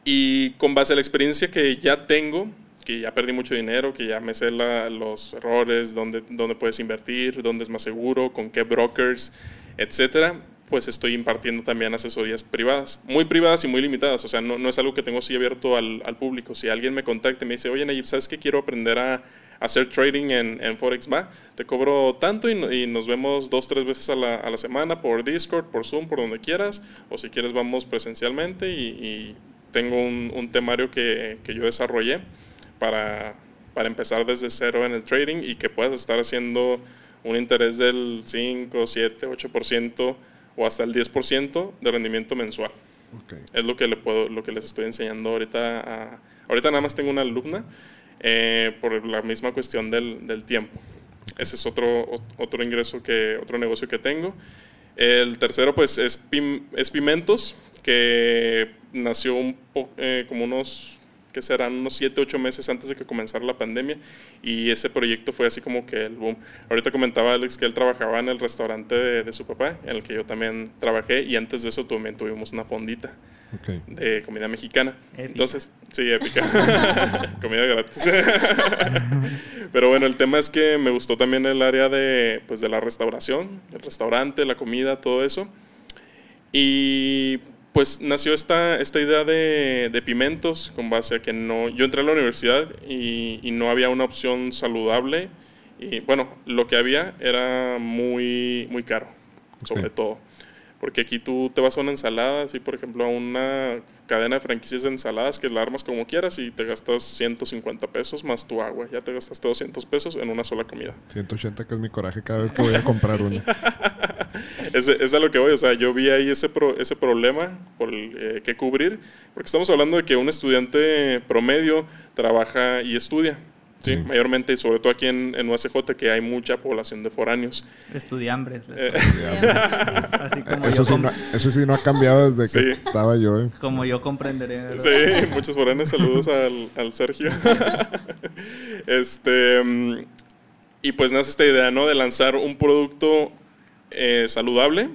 Y con base a la experiencia que ya tengo, que ya perdí mucho dinero, que ya me sé los errores, dónde, dónde puedes invertir, dónde es más seguro, con qué brokers, etcétera, pues estoy impartiendo también asesorías privadas, muy privadas y muy limitadas, o sea, no, no es algo que tengo así abierto al, al, público. Si alguien me contacta y me dice, oye Nayib, ¿sabes que quiero aprender a, hacer trading en, en, Forex? Va, te cobro tanto y, y, nos vemos dos, tres veces a la, a la, semana por Discord, por Zoom, por donde quieras, o si quieres vamos presencialmente y, y tengo un, un temario que, que yo desarrollé para, para empezar desde cero en el trading y que puedas estar haciendo un interés del 5, 7, 8% o hasta el 10% de rendimiento mensual. Es lo que, le puedo, lo que les estoy enseñando ahorita. A, ahorita nada más tengo una alumna eh, por la misma cuestión del, del, tiempo. Ese es otro, otro ingreso, que, otro negocio que tengo. El tercero pues es, Pim, es Pimentos, que nació un eh, como unos que serán unos 7, 8 meses antes de que comenzara la pandemia y ese proyecto fue así como que el boom. Ahorita comentaba Alex que él trabajaba en el restaurante de, su papá, en el que yo también trabajé y antes de eso también tuvimos una fondita de comida mexicana. Entonces, sí, épica. comida gratis. Pero bueno, el tema es que me gustó también el área de, pues, de la restauración, el restaurante, la comida, todo eso. Y pues nació esta, esta idea de, de, pimentos con base a que no, yo entré a la universidad y, y, no había una opción saludable y bueno, lo que había era muy, muy caro, sobre okay. todo. Porque aquí tú te vas a una ensalada, así por ejemplo a una cadena de franquicias de ensaladas que la armas como quieras y te gastas 150 pesos más tu agua. Ya te gastaste 200 pesos en una sola comida. 180 que es mi coraje cada vez que voy a comprar una. es, es, a lo que voy, o sea, yo vi ahí ese, pro, ese problema por el, eh, que cubrir, porque estamos hablando de que un estudiante promedio trabaja y estudia. Sí, sí, mayormente y sobre todo aquí en, en USJ que hay mucha población de foráneos. Estudiambres. Eh. Así como eso, sí no, eso, sí no, ha cambiado desde que estaba yo. Eh. Como yo comprenderé. ¿verdad? Sí, muchos foráneos. Saludos al, al Sergio. este, y pues nace esta idea, ¿no? De lanzar un producto eh, saludable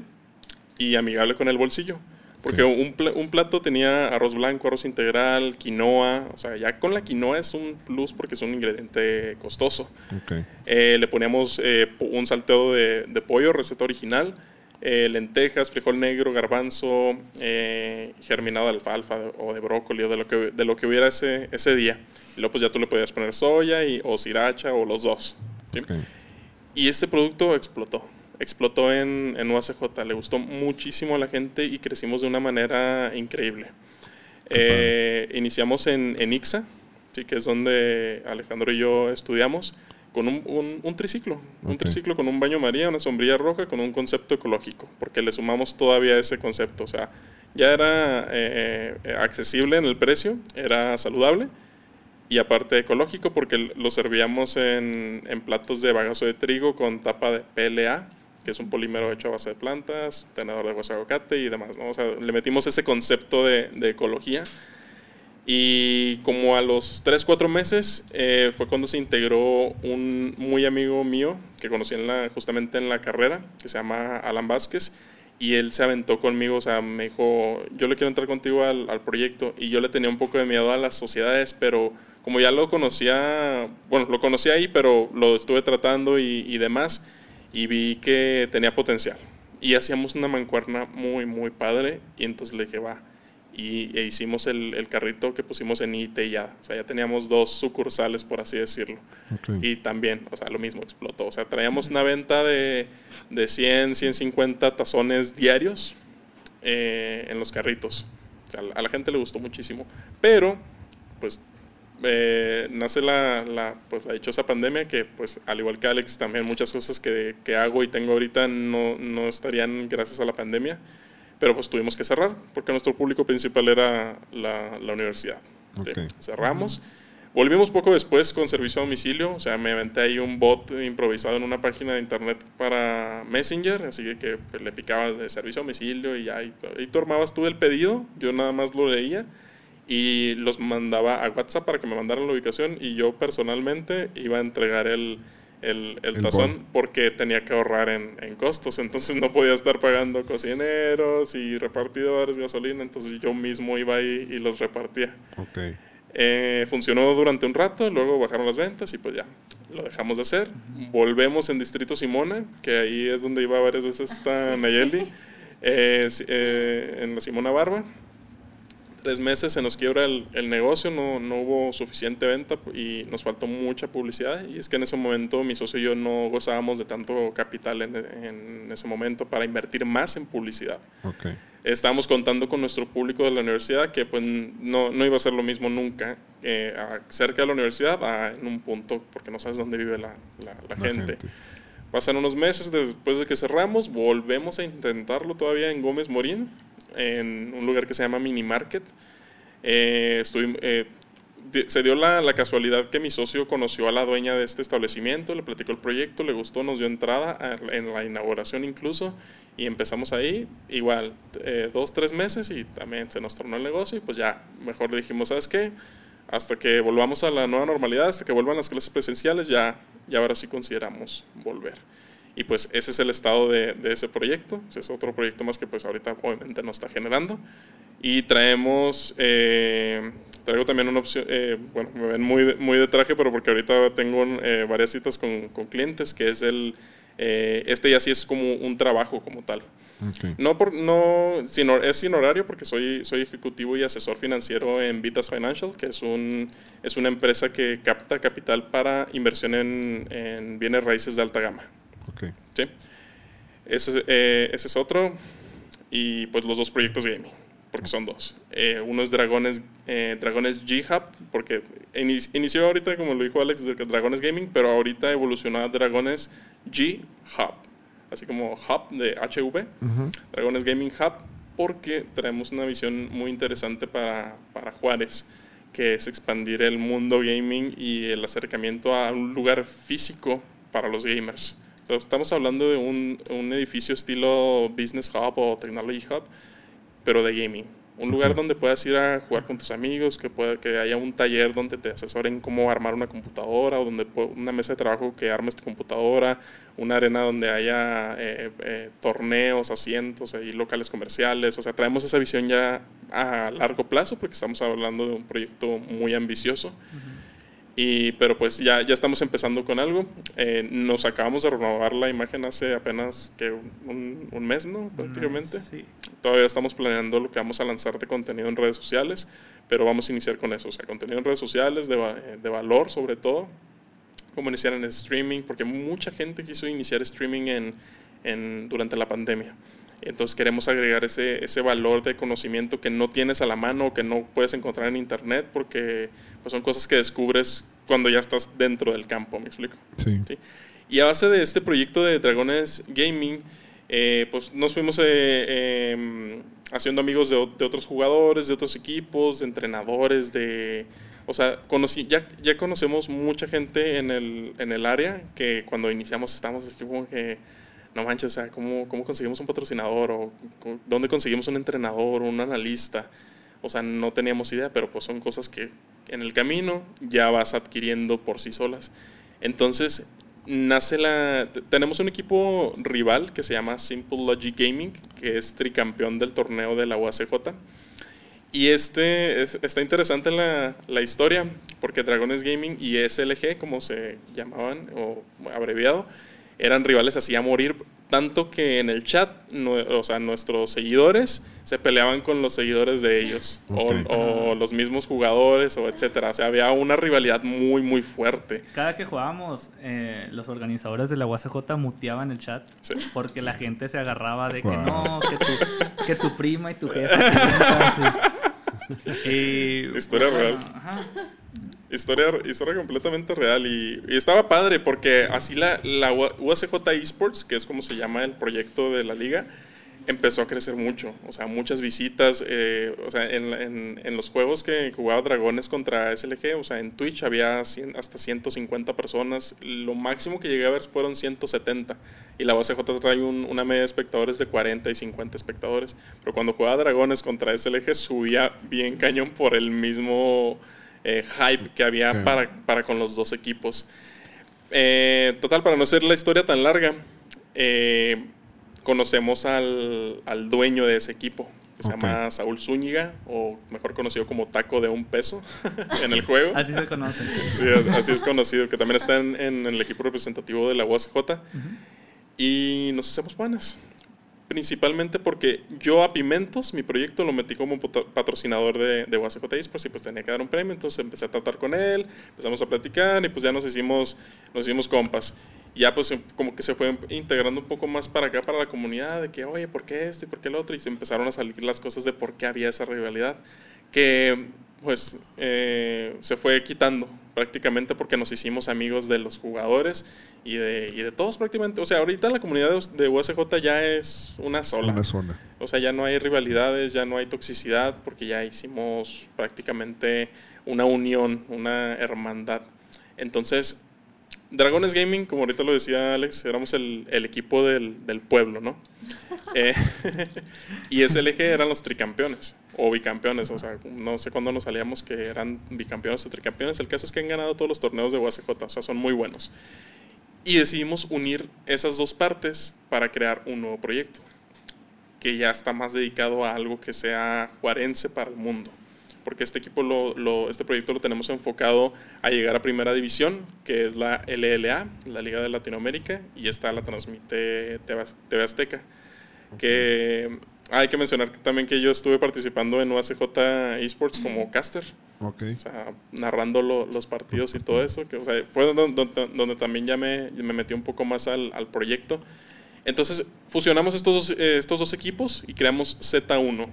y amigable con el bolsillo. Porque un, pl un, plato tenía arroz blanco, arroz integral, quinoa. O sea, ya con la quinoa es un plus porque es un ingrediente costoso. Okay. Eh, le poníamos eh, un salteo de, de, pollo, receta original. eh, lentejas, frijol negro, garbanzo, germinado de alfalfa o de brócoli o de lo que, de lo que hubiera ese, ese día. Y luego pues ya tú le podías poner soya y, o sriracha o los dos. Y ese producto explotó. Explotó en, en UACJ, le gustó muchísimo a la gente y crecimos de una manera increíble. Eh, iniciamos en, en IXA, ¿sí? que es donde Alejandro y yo estudiamos con un, un, triciclo, un triciclo con un baño María, una sombrilla roja, con un concepto ecológico, porque le sumamos todavía ese concepto, o sea, ya era eh, eh, accesible en el precio, era saludable y aparte ecológico porque lo servíamos en, en, platos de bagazo de trigo con tapa de PLA, que es un polímero hecho a base de plantas, tenedor de hueso de aguacate y demás, ¿no? O sea, le metimos ese concepto de, de ecología y como a los 3, 4 meses eh, fue cuando se integró un muy amigo mío que conocí en la, justamente en la carrera, que se llama Alan Vázquez, y él se aventó conmigo, o sea, me dijo, yo le quiero entrar contigo al, al, proyecto, y yo le tenía un poco de miedo a las sociedades, pero como ya lo conocía, bueno, lo conocía ahí, pero lo estuve tratando y, y demás, y vi que tenía potencial. Y hacíamos una mancuerna muy, muy padre, y entonces le dije, va, y e hicimos el, el, carrito que pusimos en IT ya. O sea, ya teníamos dos sucursales, por así decirlo. Y también, o sea, lo mismo explotó. O sea, traíamos una venta de, de 100, 150 tazones diarios eh, en los carritos. O sea, a la gente le gustó muchísimo. Pero, pues, eh, nace la, la, pues, la dichosa pandemia que, pues, al igual que Alex, también muchas cosas que, que hago y tengo ahorita no, no estarían gracias a la pandemia pero pues tuvimos que cerrar porque nuestro público principal era la, la universidad. Cerramos. Volvimos poco después con servicio a domicilio, o sea, me aventé ahí un bot improvisado en una página de internet para Messenger, así que pues, le picaba de servicio a domicilio y ahí, ahí tú armabas tú el pedido, yo nada más lo leía y los mandaba a WhatsApp para que me mandaran la ubicación y yo personalmente iba a entregar el, el, el, tazón porque tenía que ahorrar en, en, costos, entonces no podía estar pagando cocineros y repartidores, gasolina, entonces yo mismo iba ahí y los repartía. Okay. Eh, funcionó durante un rato, luego bajaron las ventas y pues ya, lo dejamos de hacer. Volvemos en Distrito Simona, que ahí es donde iba varias veces esta Nayeli, eh, eh, en la Simona Barba tres meses se nos quiebra el, el, negocio, no, no hubo suficiente venta y nos faltó mucha publicidad. Y es que en ese momento mi socio y yo no gozábamos de tanto capital en, en ese momento para invertir más en publicidad. Okay. Estábamos contando con nuestro público de la universidad que pues no, no iba a ser lo mismo nunca eh, cerca de la universidad a, en un punto porque no sabes dónde vive la, la, la, la gente. gente. Pasan unos meses después de que cerramos, volvemos a intentarlo todavía en Gómez Morín en un lugar que se llama Mini Market. Eh, estoy, eh, se dio la, la, casualidad que mi socio conoció a la dueña de este establecimiento, le platicó el proyecto, le gustó, nos dio entrada a, en la inauguración incluso y empezamos ahí, igual, eh, dos, tres meses y también se nos tornó el negocio y pues ya, mejor le dijimos, ¿sabes qué? Hasta que volvamos a la nueva normalidad, hasta que vuelvan las clases presenciales, ya, ya ahora sí consideramos volver. Y pues ese es el estado de, de ese proyecto. Es otro proyecto más que pues ahorita obviamente no está generando. Y traemos, eh, traigo también una opción, eh, bueno, me ven muy, muy de traje, pero porque ahorita tengo eh, varias citas con, con, clientes, que es el, este ya sí es como un trabajo como tal. Okay. No, por, no sin, es sin horario porque soy, soy ejecutivo y asesor financiero en Vitas Financial, que es, un, es una empresa que capta capital para inversión en, en bienes raíces de alta gama. Okay. ¿Sí? Ese, eh, ese, es otro. Y pues los dos proyectos gaming, porque son dos. Eh, uno es Dragones, eh, Dragones G-Hub, porque inició ahorita, como lo dijo Alex, Dragones Gaming, pero ahorita evolucionó a Dragones G-Hub, así como Hub de HV, uh -huh. Dragones Gaming Hub, porque traemos una visión muy interesante para, para Juárez que es expandir el mundo gaming y el acercamiento a un lugar físico para los gamers. Estamos hablando de un, un, edificio estilo Business Hub o Technology Hub, pero de gaming. Un lugar donde puedas ir a jugar con tus amigos, que, pueda, que haya un taller donde te asesoren cómo armar una computadora, o donde una mesa de trabajo que armes tu computadora, una arena donde haya eh, eh, torneos, asientos y locales comerciales. O sea, traemos esa visión ya a largo plazo porque estamos hablando de un proyecto muy ambicioso. Uh -huh. Y, pero pues ya, ya estamos empezando con algo. Eh, nos acabamos de renovar la imagen hace apenas que un, un mes, ¿no? Prácticamente. Sí. Todavía estamos planeando lo que vamos a lanzar de contenido en redes sociales, pero vamos a iniciar con eso. O sea, contenido en redes sociales de, eh, de valor sobre todo. Cómo iniciar en streaming, porque mucha gente quiso iniciar streaming en, en, durante la pandemia. Entonces queremos agregar ese, ese valor de conocimiento que no tienes a la mano o que no puedes encontrar en internet porque pues, son cosas que descubres cuando ya estás dentro del campo, ¿me explico? Sí. ¿sí? Y a base de este proyecto de Dragones Gaming, eh, pues nos fuimos eh, eh, haciendo amigos de, de otros jugadores, de otros equipos, de entrenadores, de... O sea, conocí, ya, ya conocemos mucha gente en el, en el área que cuando iniciamos estamos así como que, no manches, o sea, ¿cómo, cómo conseguimos un patrocinador? ¿O dónde conseguimos un entrenador, un analista? O sea, no teníamos idea, pero pues son cosas que en el camino ya vas adquiriendo por sí solas. Entonces, nace la... Tenemos un equipo rival que se llama Simple Logic Gaming, que es tricampeón del torneo de la UACJ. Y este es- está interesante la, la historia, porque Dragones Gaming y SLG, como se llamaban, o abreviado, eran rivales así a morir, tanto que en el chat, o sea, nuestros seguidores se peleaban con los seguidores de ellos, o- los mismos jugadores, o etcétera. O sea, había una rivalidad muy, muy fuerte. Cada que jugábamos, eh, los organizadores de la UACJ muteaban el chat Sí. porque la gente se agarraba de que Wow. no, que tu, que tu prima y tu jefa. sí. Y, Historia bueno, real. ajá. Historia, historia completamente real y, y estaba padre porque así la, la UACJ Esports, que es como se llama el proyecto de la liga, empezó a crecer mucho. O sea, muchas visitas. eh, o sea, en, en- en los juegos que jugaba Dragones contra SLG, o sea, en Twitch había 100 hasta 150 personas. Lo máximo que llegué a ver fueron 170. Y la UACJ trae un- una media de espectadores de 40 y 50 espectadores. Pero cuando jugaba Dragones contra SLG subía bien cañón por el mismo eh, hype que había para, para con los dos equipos. Eh, total, para no hacer la historia tan larga, eh, conocemos al, al dueño de ese equipo, que se llama Saúl Zúñiga, o mejor conocido como Taco de un Peso en el juego. Así se conocen. Sí, así es conocido, que también está en, en el equipo representativo de la UACJ. Y nos hacemos panas. Principalmente porque yo a Pimentos, mi proyecto, lo metí como patrocinador de, de UACJ Esports y pues tenía que dar un premio, entonces empecé a tratar con él, empezamos a platicar y pues ya nos hicimos, nos hicimos compas. Ya pues como que se fue integrando un poco más para acá, para la comunidad, de que, oye, ¿por qué esto y por qué el otro? Y se empezaron a salir las cosas de por qué había esa rivalidad, que pues eh, se fue quitando prácticamente porque nos hicimos amigos de los jugadores y de, y de todos prácticamente. O sea, ahorita la comunidad de, USJ ya es una sola. Una zona. O sea, ya no hay rivalidades, ya no hay toxicidad, porque ya hicimos prácticamente una unión, una hermandad. Entonces, Dragones Gaming, como ahorita lo decía Alex, éramos el, equipo del, del pueblo, ¿no? Eh, y SLG eran los tricampeones, o bicampeones, o sea, no sé cuándo nos salíamos que eran bicampeones o tricampeones. El caso es que han ganado todos los torneos de UACJ, o sea, son muy buenos. Y decidimos unir esas dos partes para crear un nuevo proyecto que ya está más dedicado a algo que sea juarense para el mundo. Porque este equipo, lo, lo- este proyecto lo tenemos enfocado a llegar a primera división, que es la LLA, la Liga de Latinoamérica, y esta la transmite TV, Azteca. Que hay que mencionar también que yo estuve participando en UACJ Esports como caster, Ok. o sea, narrando lo- los partidos y todo eso, que o sea, fue donde, donde- donde también ya me, me metí un poco más al, al proyecto. Entonces, fusionamos estos dos, eh, estos dos equipos y creamos Z1.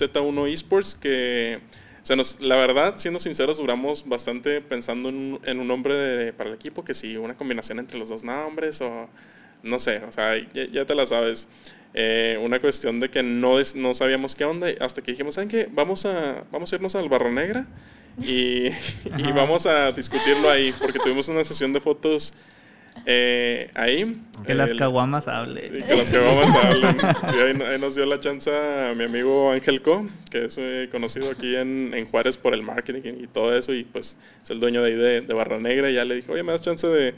Z1 Esports, que se nos, la verdad, siendo sinceros, duramos bastante pensando en un, en un nombre de- para el equipo, que sí, una combinación entre los dos nombres o no sé, o sea, ya, ya te la sabes. Eh, una cuestión de que no, es- no sabíamos qué onda, hasta que dijimos, ¿saben qué? Vamos a, vamos a irnos al Barra Negra y, y vamos a discutirlo ahí, porque tuvimos una sesión de fotos eh, ahí. Que las El- caguamas hablen. que las a hablar. Sí, ahí, ahí nos dio la chance a mi amigo Ángel Co, que es eh, conocido aquí en, en Juárez por el marketing y todo eso, y pues es el dueño de ahí de, de Barra Negra. Y ya le dijo, oye, ¿me das chance de,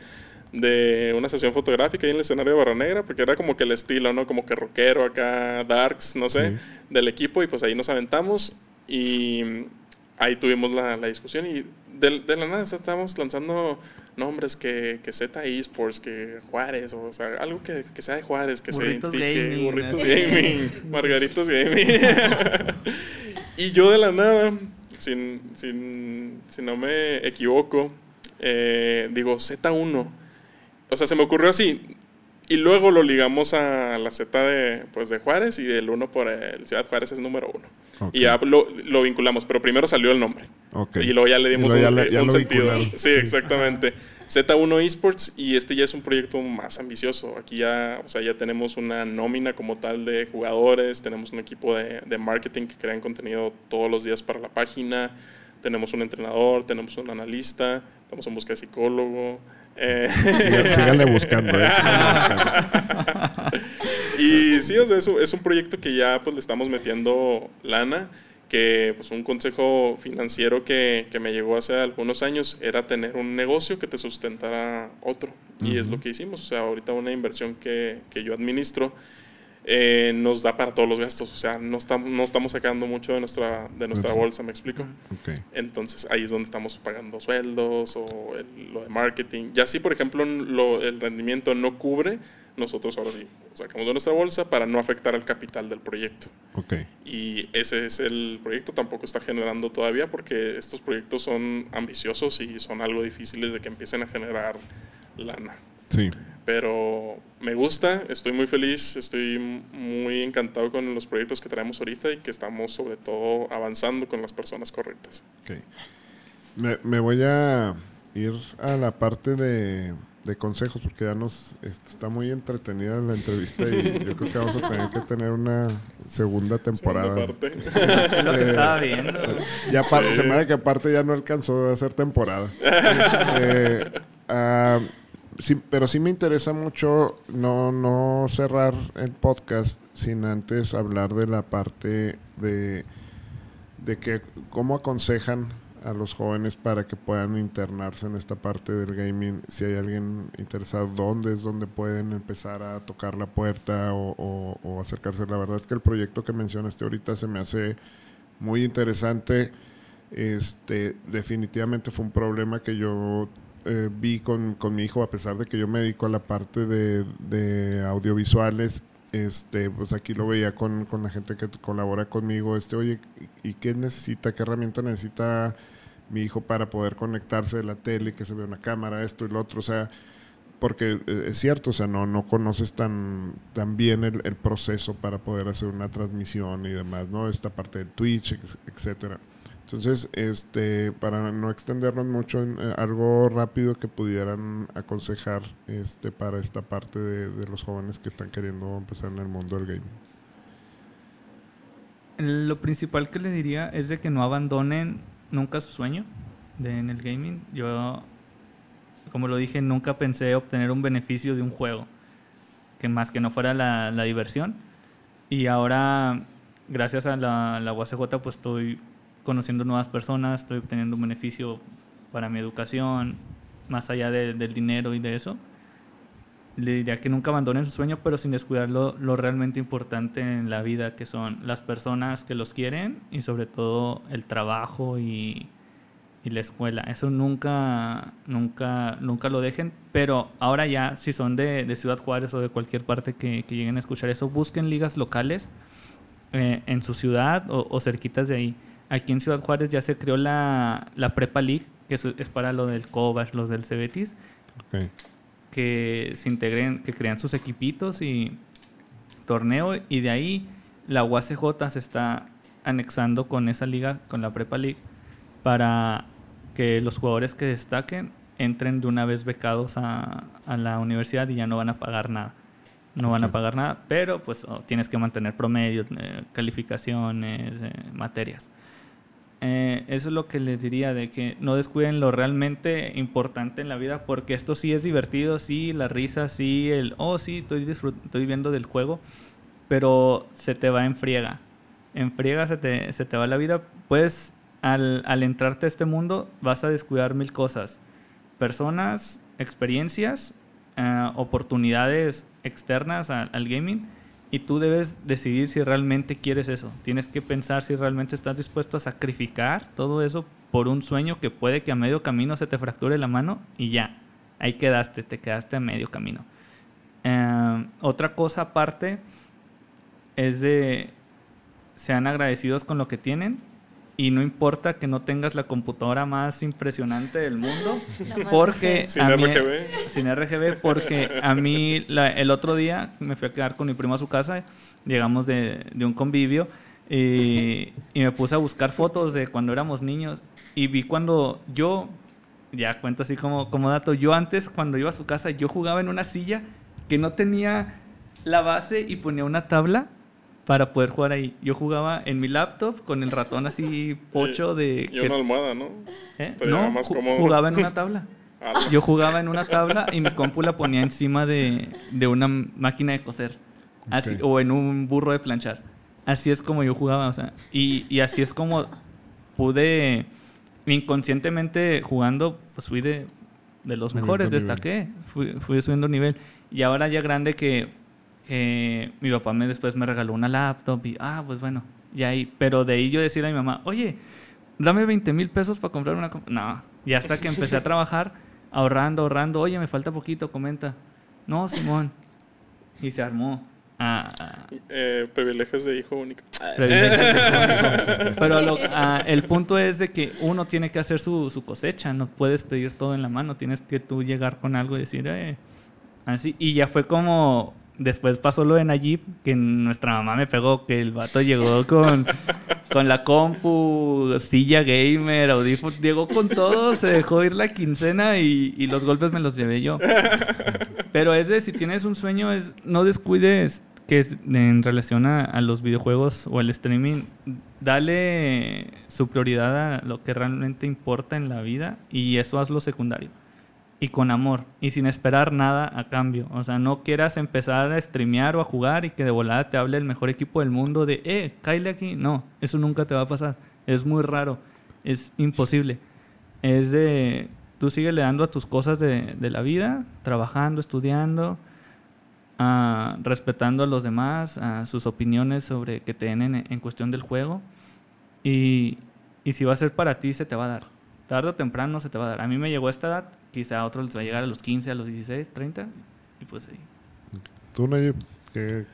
de una sesión fotográfica ahí en el escenario de Barra Negra? Porque era como que el estilo, ¿no? Como que rockero acá, darks, no sé, Sí. del equipo. Y pues ahí nos aventamos y ahí tuvimos la, la discusión y de, de la nada estábamos lanzando nombres que, que Z Esports, que Juárez, o, sea, algo que, que, sea de Juárez, que burritos se identifique, gaming, Burritos Gaming, Margaritos Gaming. y yo de la nada, sin, sin, si no me equivoco, eh, digo Z1. O sea, se me ocurrió así. Y luego lo ligamos a la Z de, pues, de Juárez y el 1 por el Ciudad Juárez es número 1. Okay. Y ya lo, lo, vinculamos, pero primero salió el nombre. Okay. Y luego ya le dimos ya un, le, ya un sentido. Vincularon. Sí, exactamente. Z1 Esports y este ya es un proyecto más ambicioso. Aquí ya, o sea, ya tenemos una nómina como tal de jugadores, tenemos un equipo de, de marketing que crean contenido todos los días para la página, tenemos un entrenador, tenemos un analista, estamos en busca de psicólogo. Eh. Síganle, síganle buscando. ¿eh? y sí, o sea, es, un, es un proyecto que ya pues le estamos metiendo lana que pues un consejo financiero que, que, me llegó hace algunos años era tener un negocio que te sustentara otro. Uh -huh. Y es lo que hicimos. O sea, ahorita una inversión que, que yo administro eh, nos da para todos los gastos. O sea, no, estamos, no estamos sacando mucho de nuestra, de nuestra bolsa, ¿me explico? Okay. Entonces ahí es donde estamos pagando sueldos o el, lo de marketing. Ya si, por ejemplo, lo, el rendimiento no cubre, nosotros ahora sí sacamos de nuestra bolsa para no afectar al capital del proyecto. Okay. Y ese es el proyecto, tampoco está generando todavía porque estos proyectos son ambiciosos y son algo difíciles de que empiecen a generar lana. Sí. Pero me gusta, estoy muy feliz, estoy muy encantado con los proyectos que traemos ahorita y que estamos sobre todo avanzando con las personas correctas. Okay. Me, me voy a ir a la parte de de consejos porque ya nos este, está muy entretenida la entrevista y yo creo que vamos a tener que tener una segunda temporada. Segunda parte. es lo que estaba viendo. Ya sí. se me da que aparte ya no alcanzó a hacer temporada. eh, sí, pero sí me interesa mucho no, no cerrar el podcast sin antes hablar de la parte de, de que cómo aconsejan a los jóvenes para que puedan internarse en esta parte del gaming. Si hay alguien interesado, ¿dónde es donde pueden empezar a tocar la puerta o, o, acercarse? La verdad es que el proyecto que mencionaste ahorita se me hace muy interesante. Este, definitivamente fue un problema que yo eh, vi con, con, mi hijo, a pesar de que yo me dedico a la parte de, de audiovisuales. Este, pues aquí lo veía con, con, la gente que colabora conmigo. Este, oye, ¿y qué necesita? ¿Qué herramienta necesita mi hijo para poder conectarse de la tele, que se vea una cámara, esto y lo otro? O sea, porque es cierto, o sea, no, no conoces tan, tan bien el, el, proceso para poder hacer una transmisión y demás, ¿no? Esta parte de Twitch, etcétera. Entonces, este, para no extendernos mucho, en, eh, algo rápido que pudieran aconsejar este, para esta parte de, de, los jóvenes que están queriendo empezar en el mundo del gaming. Lo principal que les diría es de que no abandonen nunca su sueño de, en el gaming. Yo, como lo dije, nunca pensé obtener un beneficio de un juego, que más que no fuera la, la diversión. Y ahora, gracias a la, la UACJ, pues estoy conociendo nuevas personas, estoy obteniendo un beneficio para mi educación, más allá de, del dinero y de eso. Le diría que nunca abandonen su sueño, pero sin descuidar lo, lo, realmente importante en la vida, que son las personas que los quieren y sobre todo el trabajo y, y la escuela. Eso nunca, nunca, nunca lo dejen. Pero ahora ya, si son de, de Ciudad Juárez o de cualquier parte que, que, lleguen a escuchar eso, busquen ligas locales eh, en su ciudad o, o cerquitas de ahí Aquí en Ciudad Juárez ya se creó la, la Prepa League, que es, es para lo del Cobach, los del Cebetis. Okay. Que se integren, que crean sus equipitos y torneo. Y de ahí la UACJ se está anexando con esa liga, con la Prepa League, para que los jugadores que destaquen entren de una vez becados a, a la universidad y ya no van a pagar nada no van a pagar nada, pero pues oh, tienes que mantener promedio, eh, calificaciones, eh, materias. Eh, eso es lo que les diría, de que no descuiden lo realmente importante en la vida, porque esto sí es divertido, sí, la risa, sí, el, oh, sí, estoy, estoy viendo del juego, pero se te va en friega. En friega se te, se te va la vida. Pues al, al entrarte a este mundo vas a descuidar mil cosas. Personas, experiencias, uh, oportunidades externas al gaming y tú debes decidir si realmente quieres eso. Tienes que pensar si realmente estás dispuesto a sacrificar todo eso por un sueño que puede que a medio camino se te fracture la mano y ya, ahí quedaste, te quedaste a medio camino. Eh, otra cosa aparte es de sean agradecidos con lo que tienen y no importa que no tengas la computadora más impresionante del mundo porque sin RGB sin RGB porque a mí el otro día me fui a quedar con mi primo a su casa llegamos de, de un convivio y, y, me puse a buscar fotos de cuando éramos niños y vi cuando yo ya cuento así como, como dato yo antes cuando iba a su casa yo jugaba en una silla que no tenía la base y ponía una tabla para poder jugar ahí. Yo jugaba en mi laptop con el ratón así pocho de... Y una almohada, ¿no? ¿Eh? No, más jugaba en una tabla. Ah, Yo jugaba en una tabla y mi compu la ponía encima de, de una máquina de coser. Así, O en un burro de planchar. Así es como yo jugaba, o sea, y, y así es como pude inconscientemente jugando, pues fui de, de los mejores, destaqué, fui, fui subiendo nivel. Y ahora ya grande que eh, mi papá me después me regaló una laptop y, ah, pues bueno, y ahí, pero de ahí yo decir a mi mamá, oye, dame 20 mil pesos para comprar una... No, y hasta que empecé a trabajar, ahorrando, ahorrando, oye, me falta poquito, comenta. No, Simón. Y se armó. Ah, ah. eh, privilegios de hijo único. Pero ah, el punto es de que uno tiene que hacer su, su, cosecha, no puedes pedir todo en la mano, tienes que tú llegar con algo y decir, eh, así. Y ya fue como Después pasó lo de Nayib, que nuestra mamá me pegó, que el vato llegó con, con la compu, silla gamer, audífono, llegó con todo, se dejó ir la quincena y, y, los golpes me los llevé yo. Pero es de, si tienes un sueño, es no descuides que en relación a, los videojuegos o el streaming, dale su prioridad a lo que realmente importa en la vida y eso hazlo secundario y con amor y sin esperar nada a cambio. O sea, no quieras empezar a streamear o a jugar y que de volada te hable el mejor equipo del mundo de, eh, cállate aquí. No, eso nunca te va a pasar. Es muy raro. Es imposible. Es de, tú sigue le dando a tus cosas de, de la vida, trabajando, estudiando, uh, respetando a los demás, a sus opiniones sobre que tienen en, en cuestión del juego. Y, y si va a ser para ti, se te va a dar. Tarde o temprano se te va a dar. A mí me llegó esta edad quizá a otros les va a llegar a los 15, a los 16, 30, y pues ahí. ¿Tú, Nayib, qué,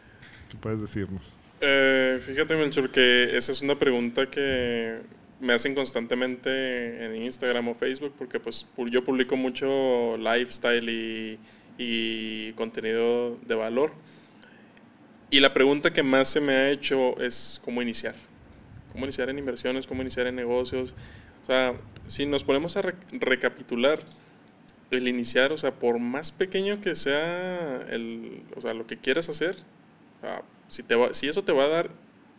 puedes decirnos? Eh, fíjate, Melchor, que esa es una pregunta que me hacen constantemente en Instagram o Facebook, porque pues yo publico mucho lifestyle y, y contenido de valor. Y la pregunta que más se me ha hecho es cómo iniciar. Cómo iniciar en inversiones, cómo iniciar en negocios. O sea, si nos ponemos a recapitular, el iniciar, o sea, por más pequeño que sea el, o sea, lo que quieras hacer, si, te si eso te va a dar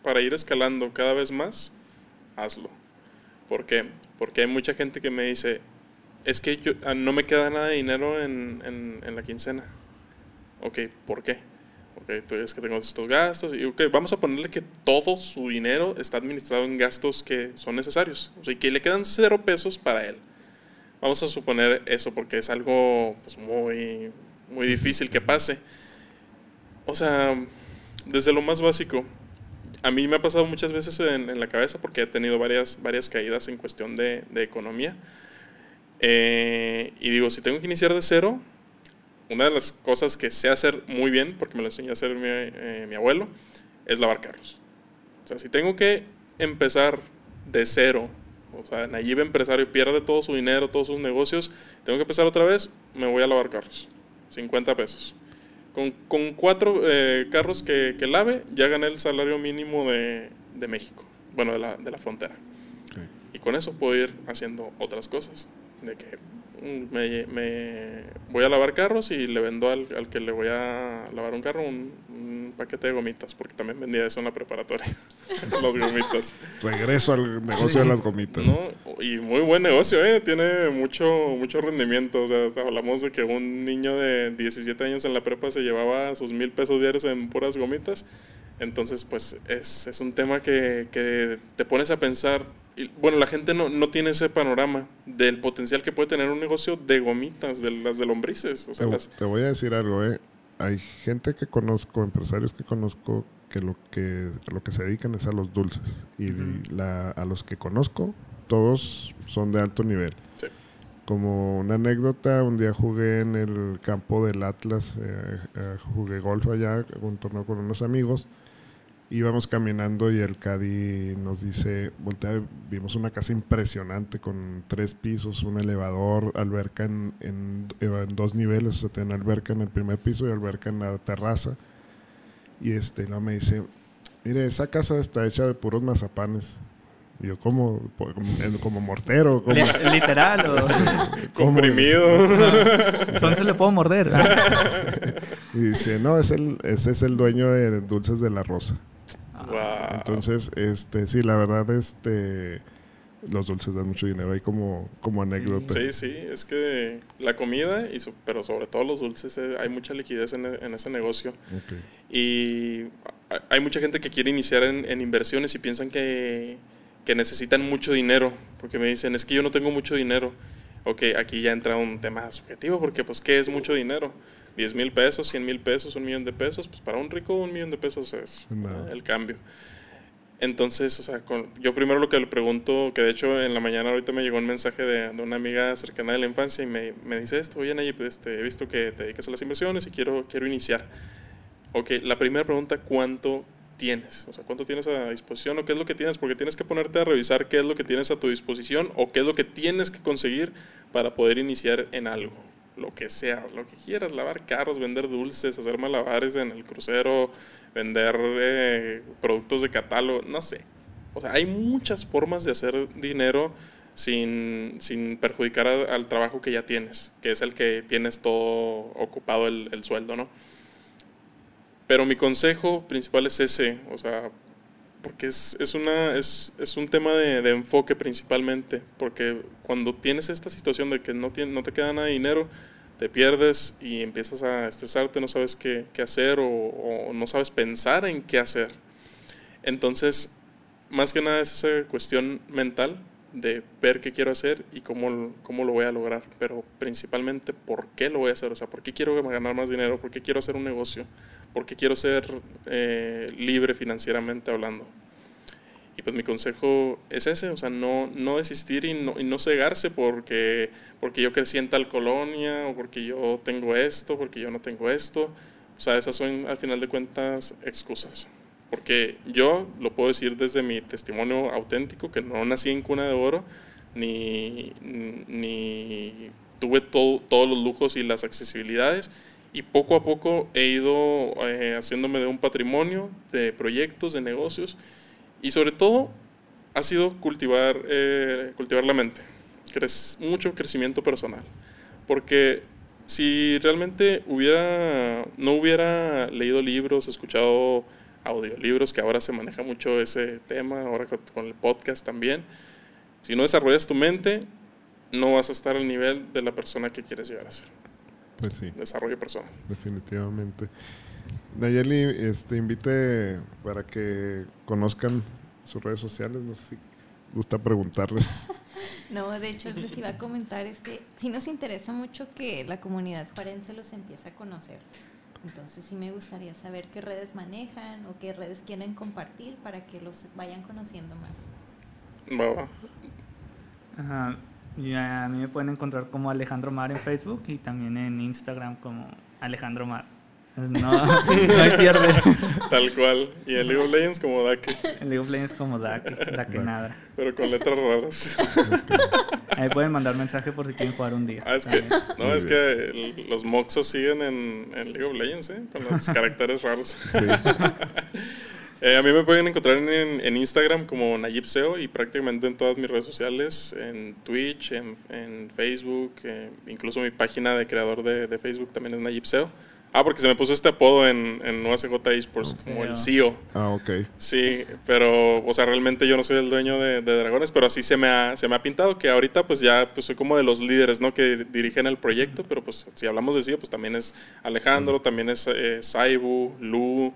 para ir escalando cada vez más, hazlo. ¿Por qué? Porque hay mucha gente que me dice, es que yo, ah, no me queda nada de dinero en, en, la quincena. Ok, ¿por qué? Ok, tú es que tengo estos gastos. Y ok, vamos a ponerle que todo su dinero está administrado en gastos que son necesarios. O sea, que le quedan cero pesos para él. Vamos a suponer eso porque es algo pues, muy, muy difícil que pase. O sea, desde lo más básico, a mí me ha pasado muchas veces en, la cabeza porque he tenido varias, varias caídas en cuestión de, economía. Eh, y digo, si tengo que iniciar de cero, una de las cosas que sé hacer muy bien, porque me lo enseñó a hacer mi, eh, mi abuelo, es lavar carros. O sea, si tengo que empezar de cero o sea, Nayib empresario pierde todo su dinero, todos sus negocios, tengo que empezar otra vez, me voy a lavar carros, 50 pesos. Con, con cuatro eh, carros que, que, lave, ya gané el salario mínimo de, de México, bueno, de la, de la frontera. Y con eso puedo ir haciendo otras cosas, de que me, me, voy a lavar carros y le vendo al, al, que le voy a lavar un carro un, un, paquete de gomitas, porque también vendía eso en la preparatoria, las gomitas. Regreso al negocio de las gomitas. ¿No? Y muy buen negocio, ¿eh? tiene mucho, mucho rendimiento. O sea, hablamos de que un niño de 17 años en la prepa se llevaba sus mil pesos diarios en puras gomitas. Entonces, pues es, es un tema que, que te pones a pensar bueno, la gente no, no, tiene ese panorama del potencial que puede tener un negocio de gomitas, de las de lombrices. te, voy a decir algo, ¿eh? Hay gente que conozco, empresarios que conozco, que lo que, lo que se dedican es a los dulces. Y la, a los que conozco, todos son de alto nivel. Como una anécdota, un día jugué en el campo del Atlas, eh, eh, jugué golf allá, un torneo con unos amigos. Íbamos caminando y el Cadi nos dice, voltea, vimos una casa impresionante con tres pisos, un elevador, alberca en, en, dos niveles, o sea, tiene alberca en el primer piso y alberca en la terraza. Y este, luego me dice, mire, esa casa está hecha de puros mazapanes. Y yo, como, como mortero. Como, Literal. O... Comprimido. Entonces le puedo morder. y dice, no, es el, ese es el dueño de Dulces de la Rosa. Entonces, este, sí, la verdad, este, los dulces dan mucho dinero ahí como, como anécdota. Sí, sí, es que la comida, y pero sobre todo los dulces, eh, hay mucha liquidez en, en ese negocio. Y hay mucha gente que quiere iniciar en, en inversiones y piensan que que necesitan mucho dinero, porque me dicen, es que yo no tengo mucho dinero. Ok, aquí ya entra un tema subjetivo, porque pues, ¿qué es mucho dinero? 10 mil pesos, 100 mil pesos, un millón de pesos, pues para un rico un millón de pesos es el cambio. Entonces, o sea, yo primero lo que le pregunto, que de hecho en la mañana ahorita me llegó un mensaje de, una amiga cercana de la infancia y me, me dice esto, oye Nayib, este, he visto que te dedicas a las inversiones y quiero, quiero iniciar. Ok, la primera pregunta, ¿cuánto tienes, o sea, cuánto tienes a disposición o qué es lo que tienes, porque tienes que ponerte a revisar qué es lo que tienes a tu disposición o qué es lo que tienes que conseguir para poder iniciar en algo, lo que sea, lo que quieras, lavar carros, vender dulces, hacer malabares en el crucero, vender eh, productos de catálogo, no sé. O sea, hay muchas formas de hacer dinero sin, sin perjudicar al trabajo que ya tienes, que es el que tienes todo ocupado el, el sueldo, ¿no? Pero mi consejo principal es ese, o sea, porque es, es, una, es, es un tema de, de, enfoque principalmente, porque cuando tienes esta situación de que no, tiene, no te queda nada de dinero, te pierdes y empiezas a estresarte, no sabes qué, qué hacer o, o, no sabes pensar en qué hacer. Entonces, más que nada es esa cuestión mental de ver qué quiero hacer y cómo, cómo lo voy a lograr, pero principalmente por qué lo voy a hacer, o sea, por qué quiero ganar más dinero, por qué quiero hacer un negocio porque quiero ser eh, libre financieramente hablando. Y pues mi consejo es ese, o sea, no, no desistir y no, y no cegarse porque, porque yo crecí en tal colonia o porque yo tengo esto, porque yo no tengo esto. O sea, esas son al final de cuentas excusas. Porque yo lo puedo decir desde mi testimonio auténtico, que no nací en cuna de oro, ni, ni tuve todo, todos los lujos y las accesibilidades, y poco a poco he ido eh, haciéndome de un patrimonio de proyectos, de negocios y sobre todo ha sido cultivar, eh, cultivar la mente, mucho crecimiento personal, porque si realmente hubiera, no hubiera leído libros, escuchado audiolibros, que ahora se maneja mucho ese tema, ahora con el podcast también, si no desarrollas tu mente, no vas a estar al nivel de la persona que quieres llegar a ser. Pues sí. Desarrollo personal. Definitivamente. Nayeli, este, invite para que conozcan sus redes sociales. No sé si gusta preguntarles. no, de hecho les iba a comentar, es que sí nos interesa mucho que la comunidad juarense los empiece a conocer. Entonces sí me gustaría saber qué redes manejan o qué redes quieren compartir para que los vayan conociendo más. Va, Ajá. Y a mí me pueden encontrar como Alejandro Mar en Facebook y también en Instagram como Alejandro Mar. No, no hay pierde. Tal cual. Y en League of Legends como Dake. En League of Legends como Dake, Dake nada. Pero con letras raras. Ahí pueden mandar mensaje por si quieren jugar un día. Ah, es que, no, es que los moxos siguen en, en, League of Legends, ¿eh? Con los caracteres raros. Sí. Eh, a mí me pueden encontrar en, Instagram como Nayib Seo y prácticamente en todas mis redes sociales, en Twitch, en, Facebook, eh, incluso mi página de creador de, Facebook también es Nayib Seo. Ah, porque se me puso este apodo en, en UACJ Esports, como el CEO. Ah, ok. Sí, pero, o sea, realmente yo no soy el dueño de, Dragones, pero así se me, ha, se me ha pintado que ahorita pues ya pues soy como de los líderes, ¿no? Que dirigen el proyecto, pero pues si hablamos de CEO, pues también es Alejandro, también es eh, Saibu, Lu,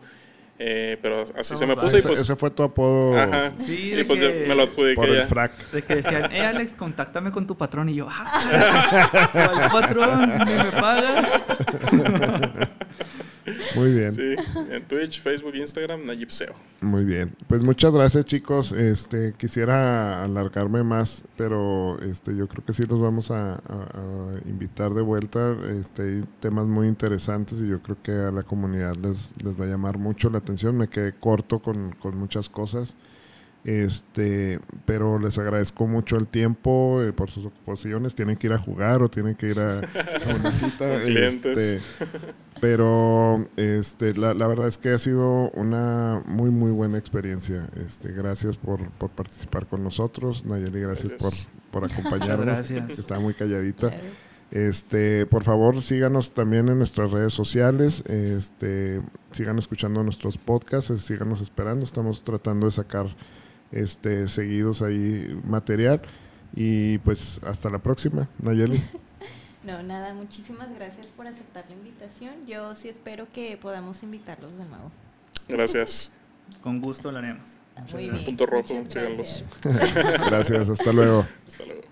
eh, pero así se me puso. y pues, ese fue tu apodo. Ajá. Sí, y pues me lo adjudiqué por el frac. De que decían, eh, Alex, contáctame con tu patrón. Y yo, ah, ¿cuál patrón? ¿Me, me paga? Muy bien. Sí, en Twitch, Facebook, Instagram, Nayib Seo. Muy bien. Pues muchas gracias, chicos. Este, quisiera alargarme más, pero este, yo creo que sí los vamos a, a- a invitar de vuelta. Este, hay temas muy interesantes y yo creo que a la comunidad les, les va a llamar mucho la atención. Me quedé corto con, con muchas cosas. Este, pero les agradezco mucho el tiempo eh, por sus ocupaciones. Tienen que ir a jugar o tienen que ir a, a una cita. Este, pero este, la, la verdad es que ha sido una muy, muy buena experiencia. Este, gracias por, por participar con nosotros. Nayeli, gracias, Gracias. Por, por acompañarnos. Gracias. Está muy calladita. Este, por favor, síganos también en nuestras redes sociales. Este, sigan escuchando nuestros podcasts, eh, síganos esperando. Estamos tratando de sacar este seguidos ahí material. Y pues hasta la próxima, Nayeli. No, nada, muchísimas gracias por aceptar la invitación. Yo sí espero que podamos invitarlos de nuevo. Gracias. Con gusto lo haremos. Muy bien. Punto rojo, síganlos. Gracias, hasta luego. Hasta luego.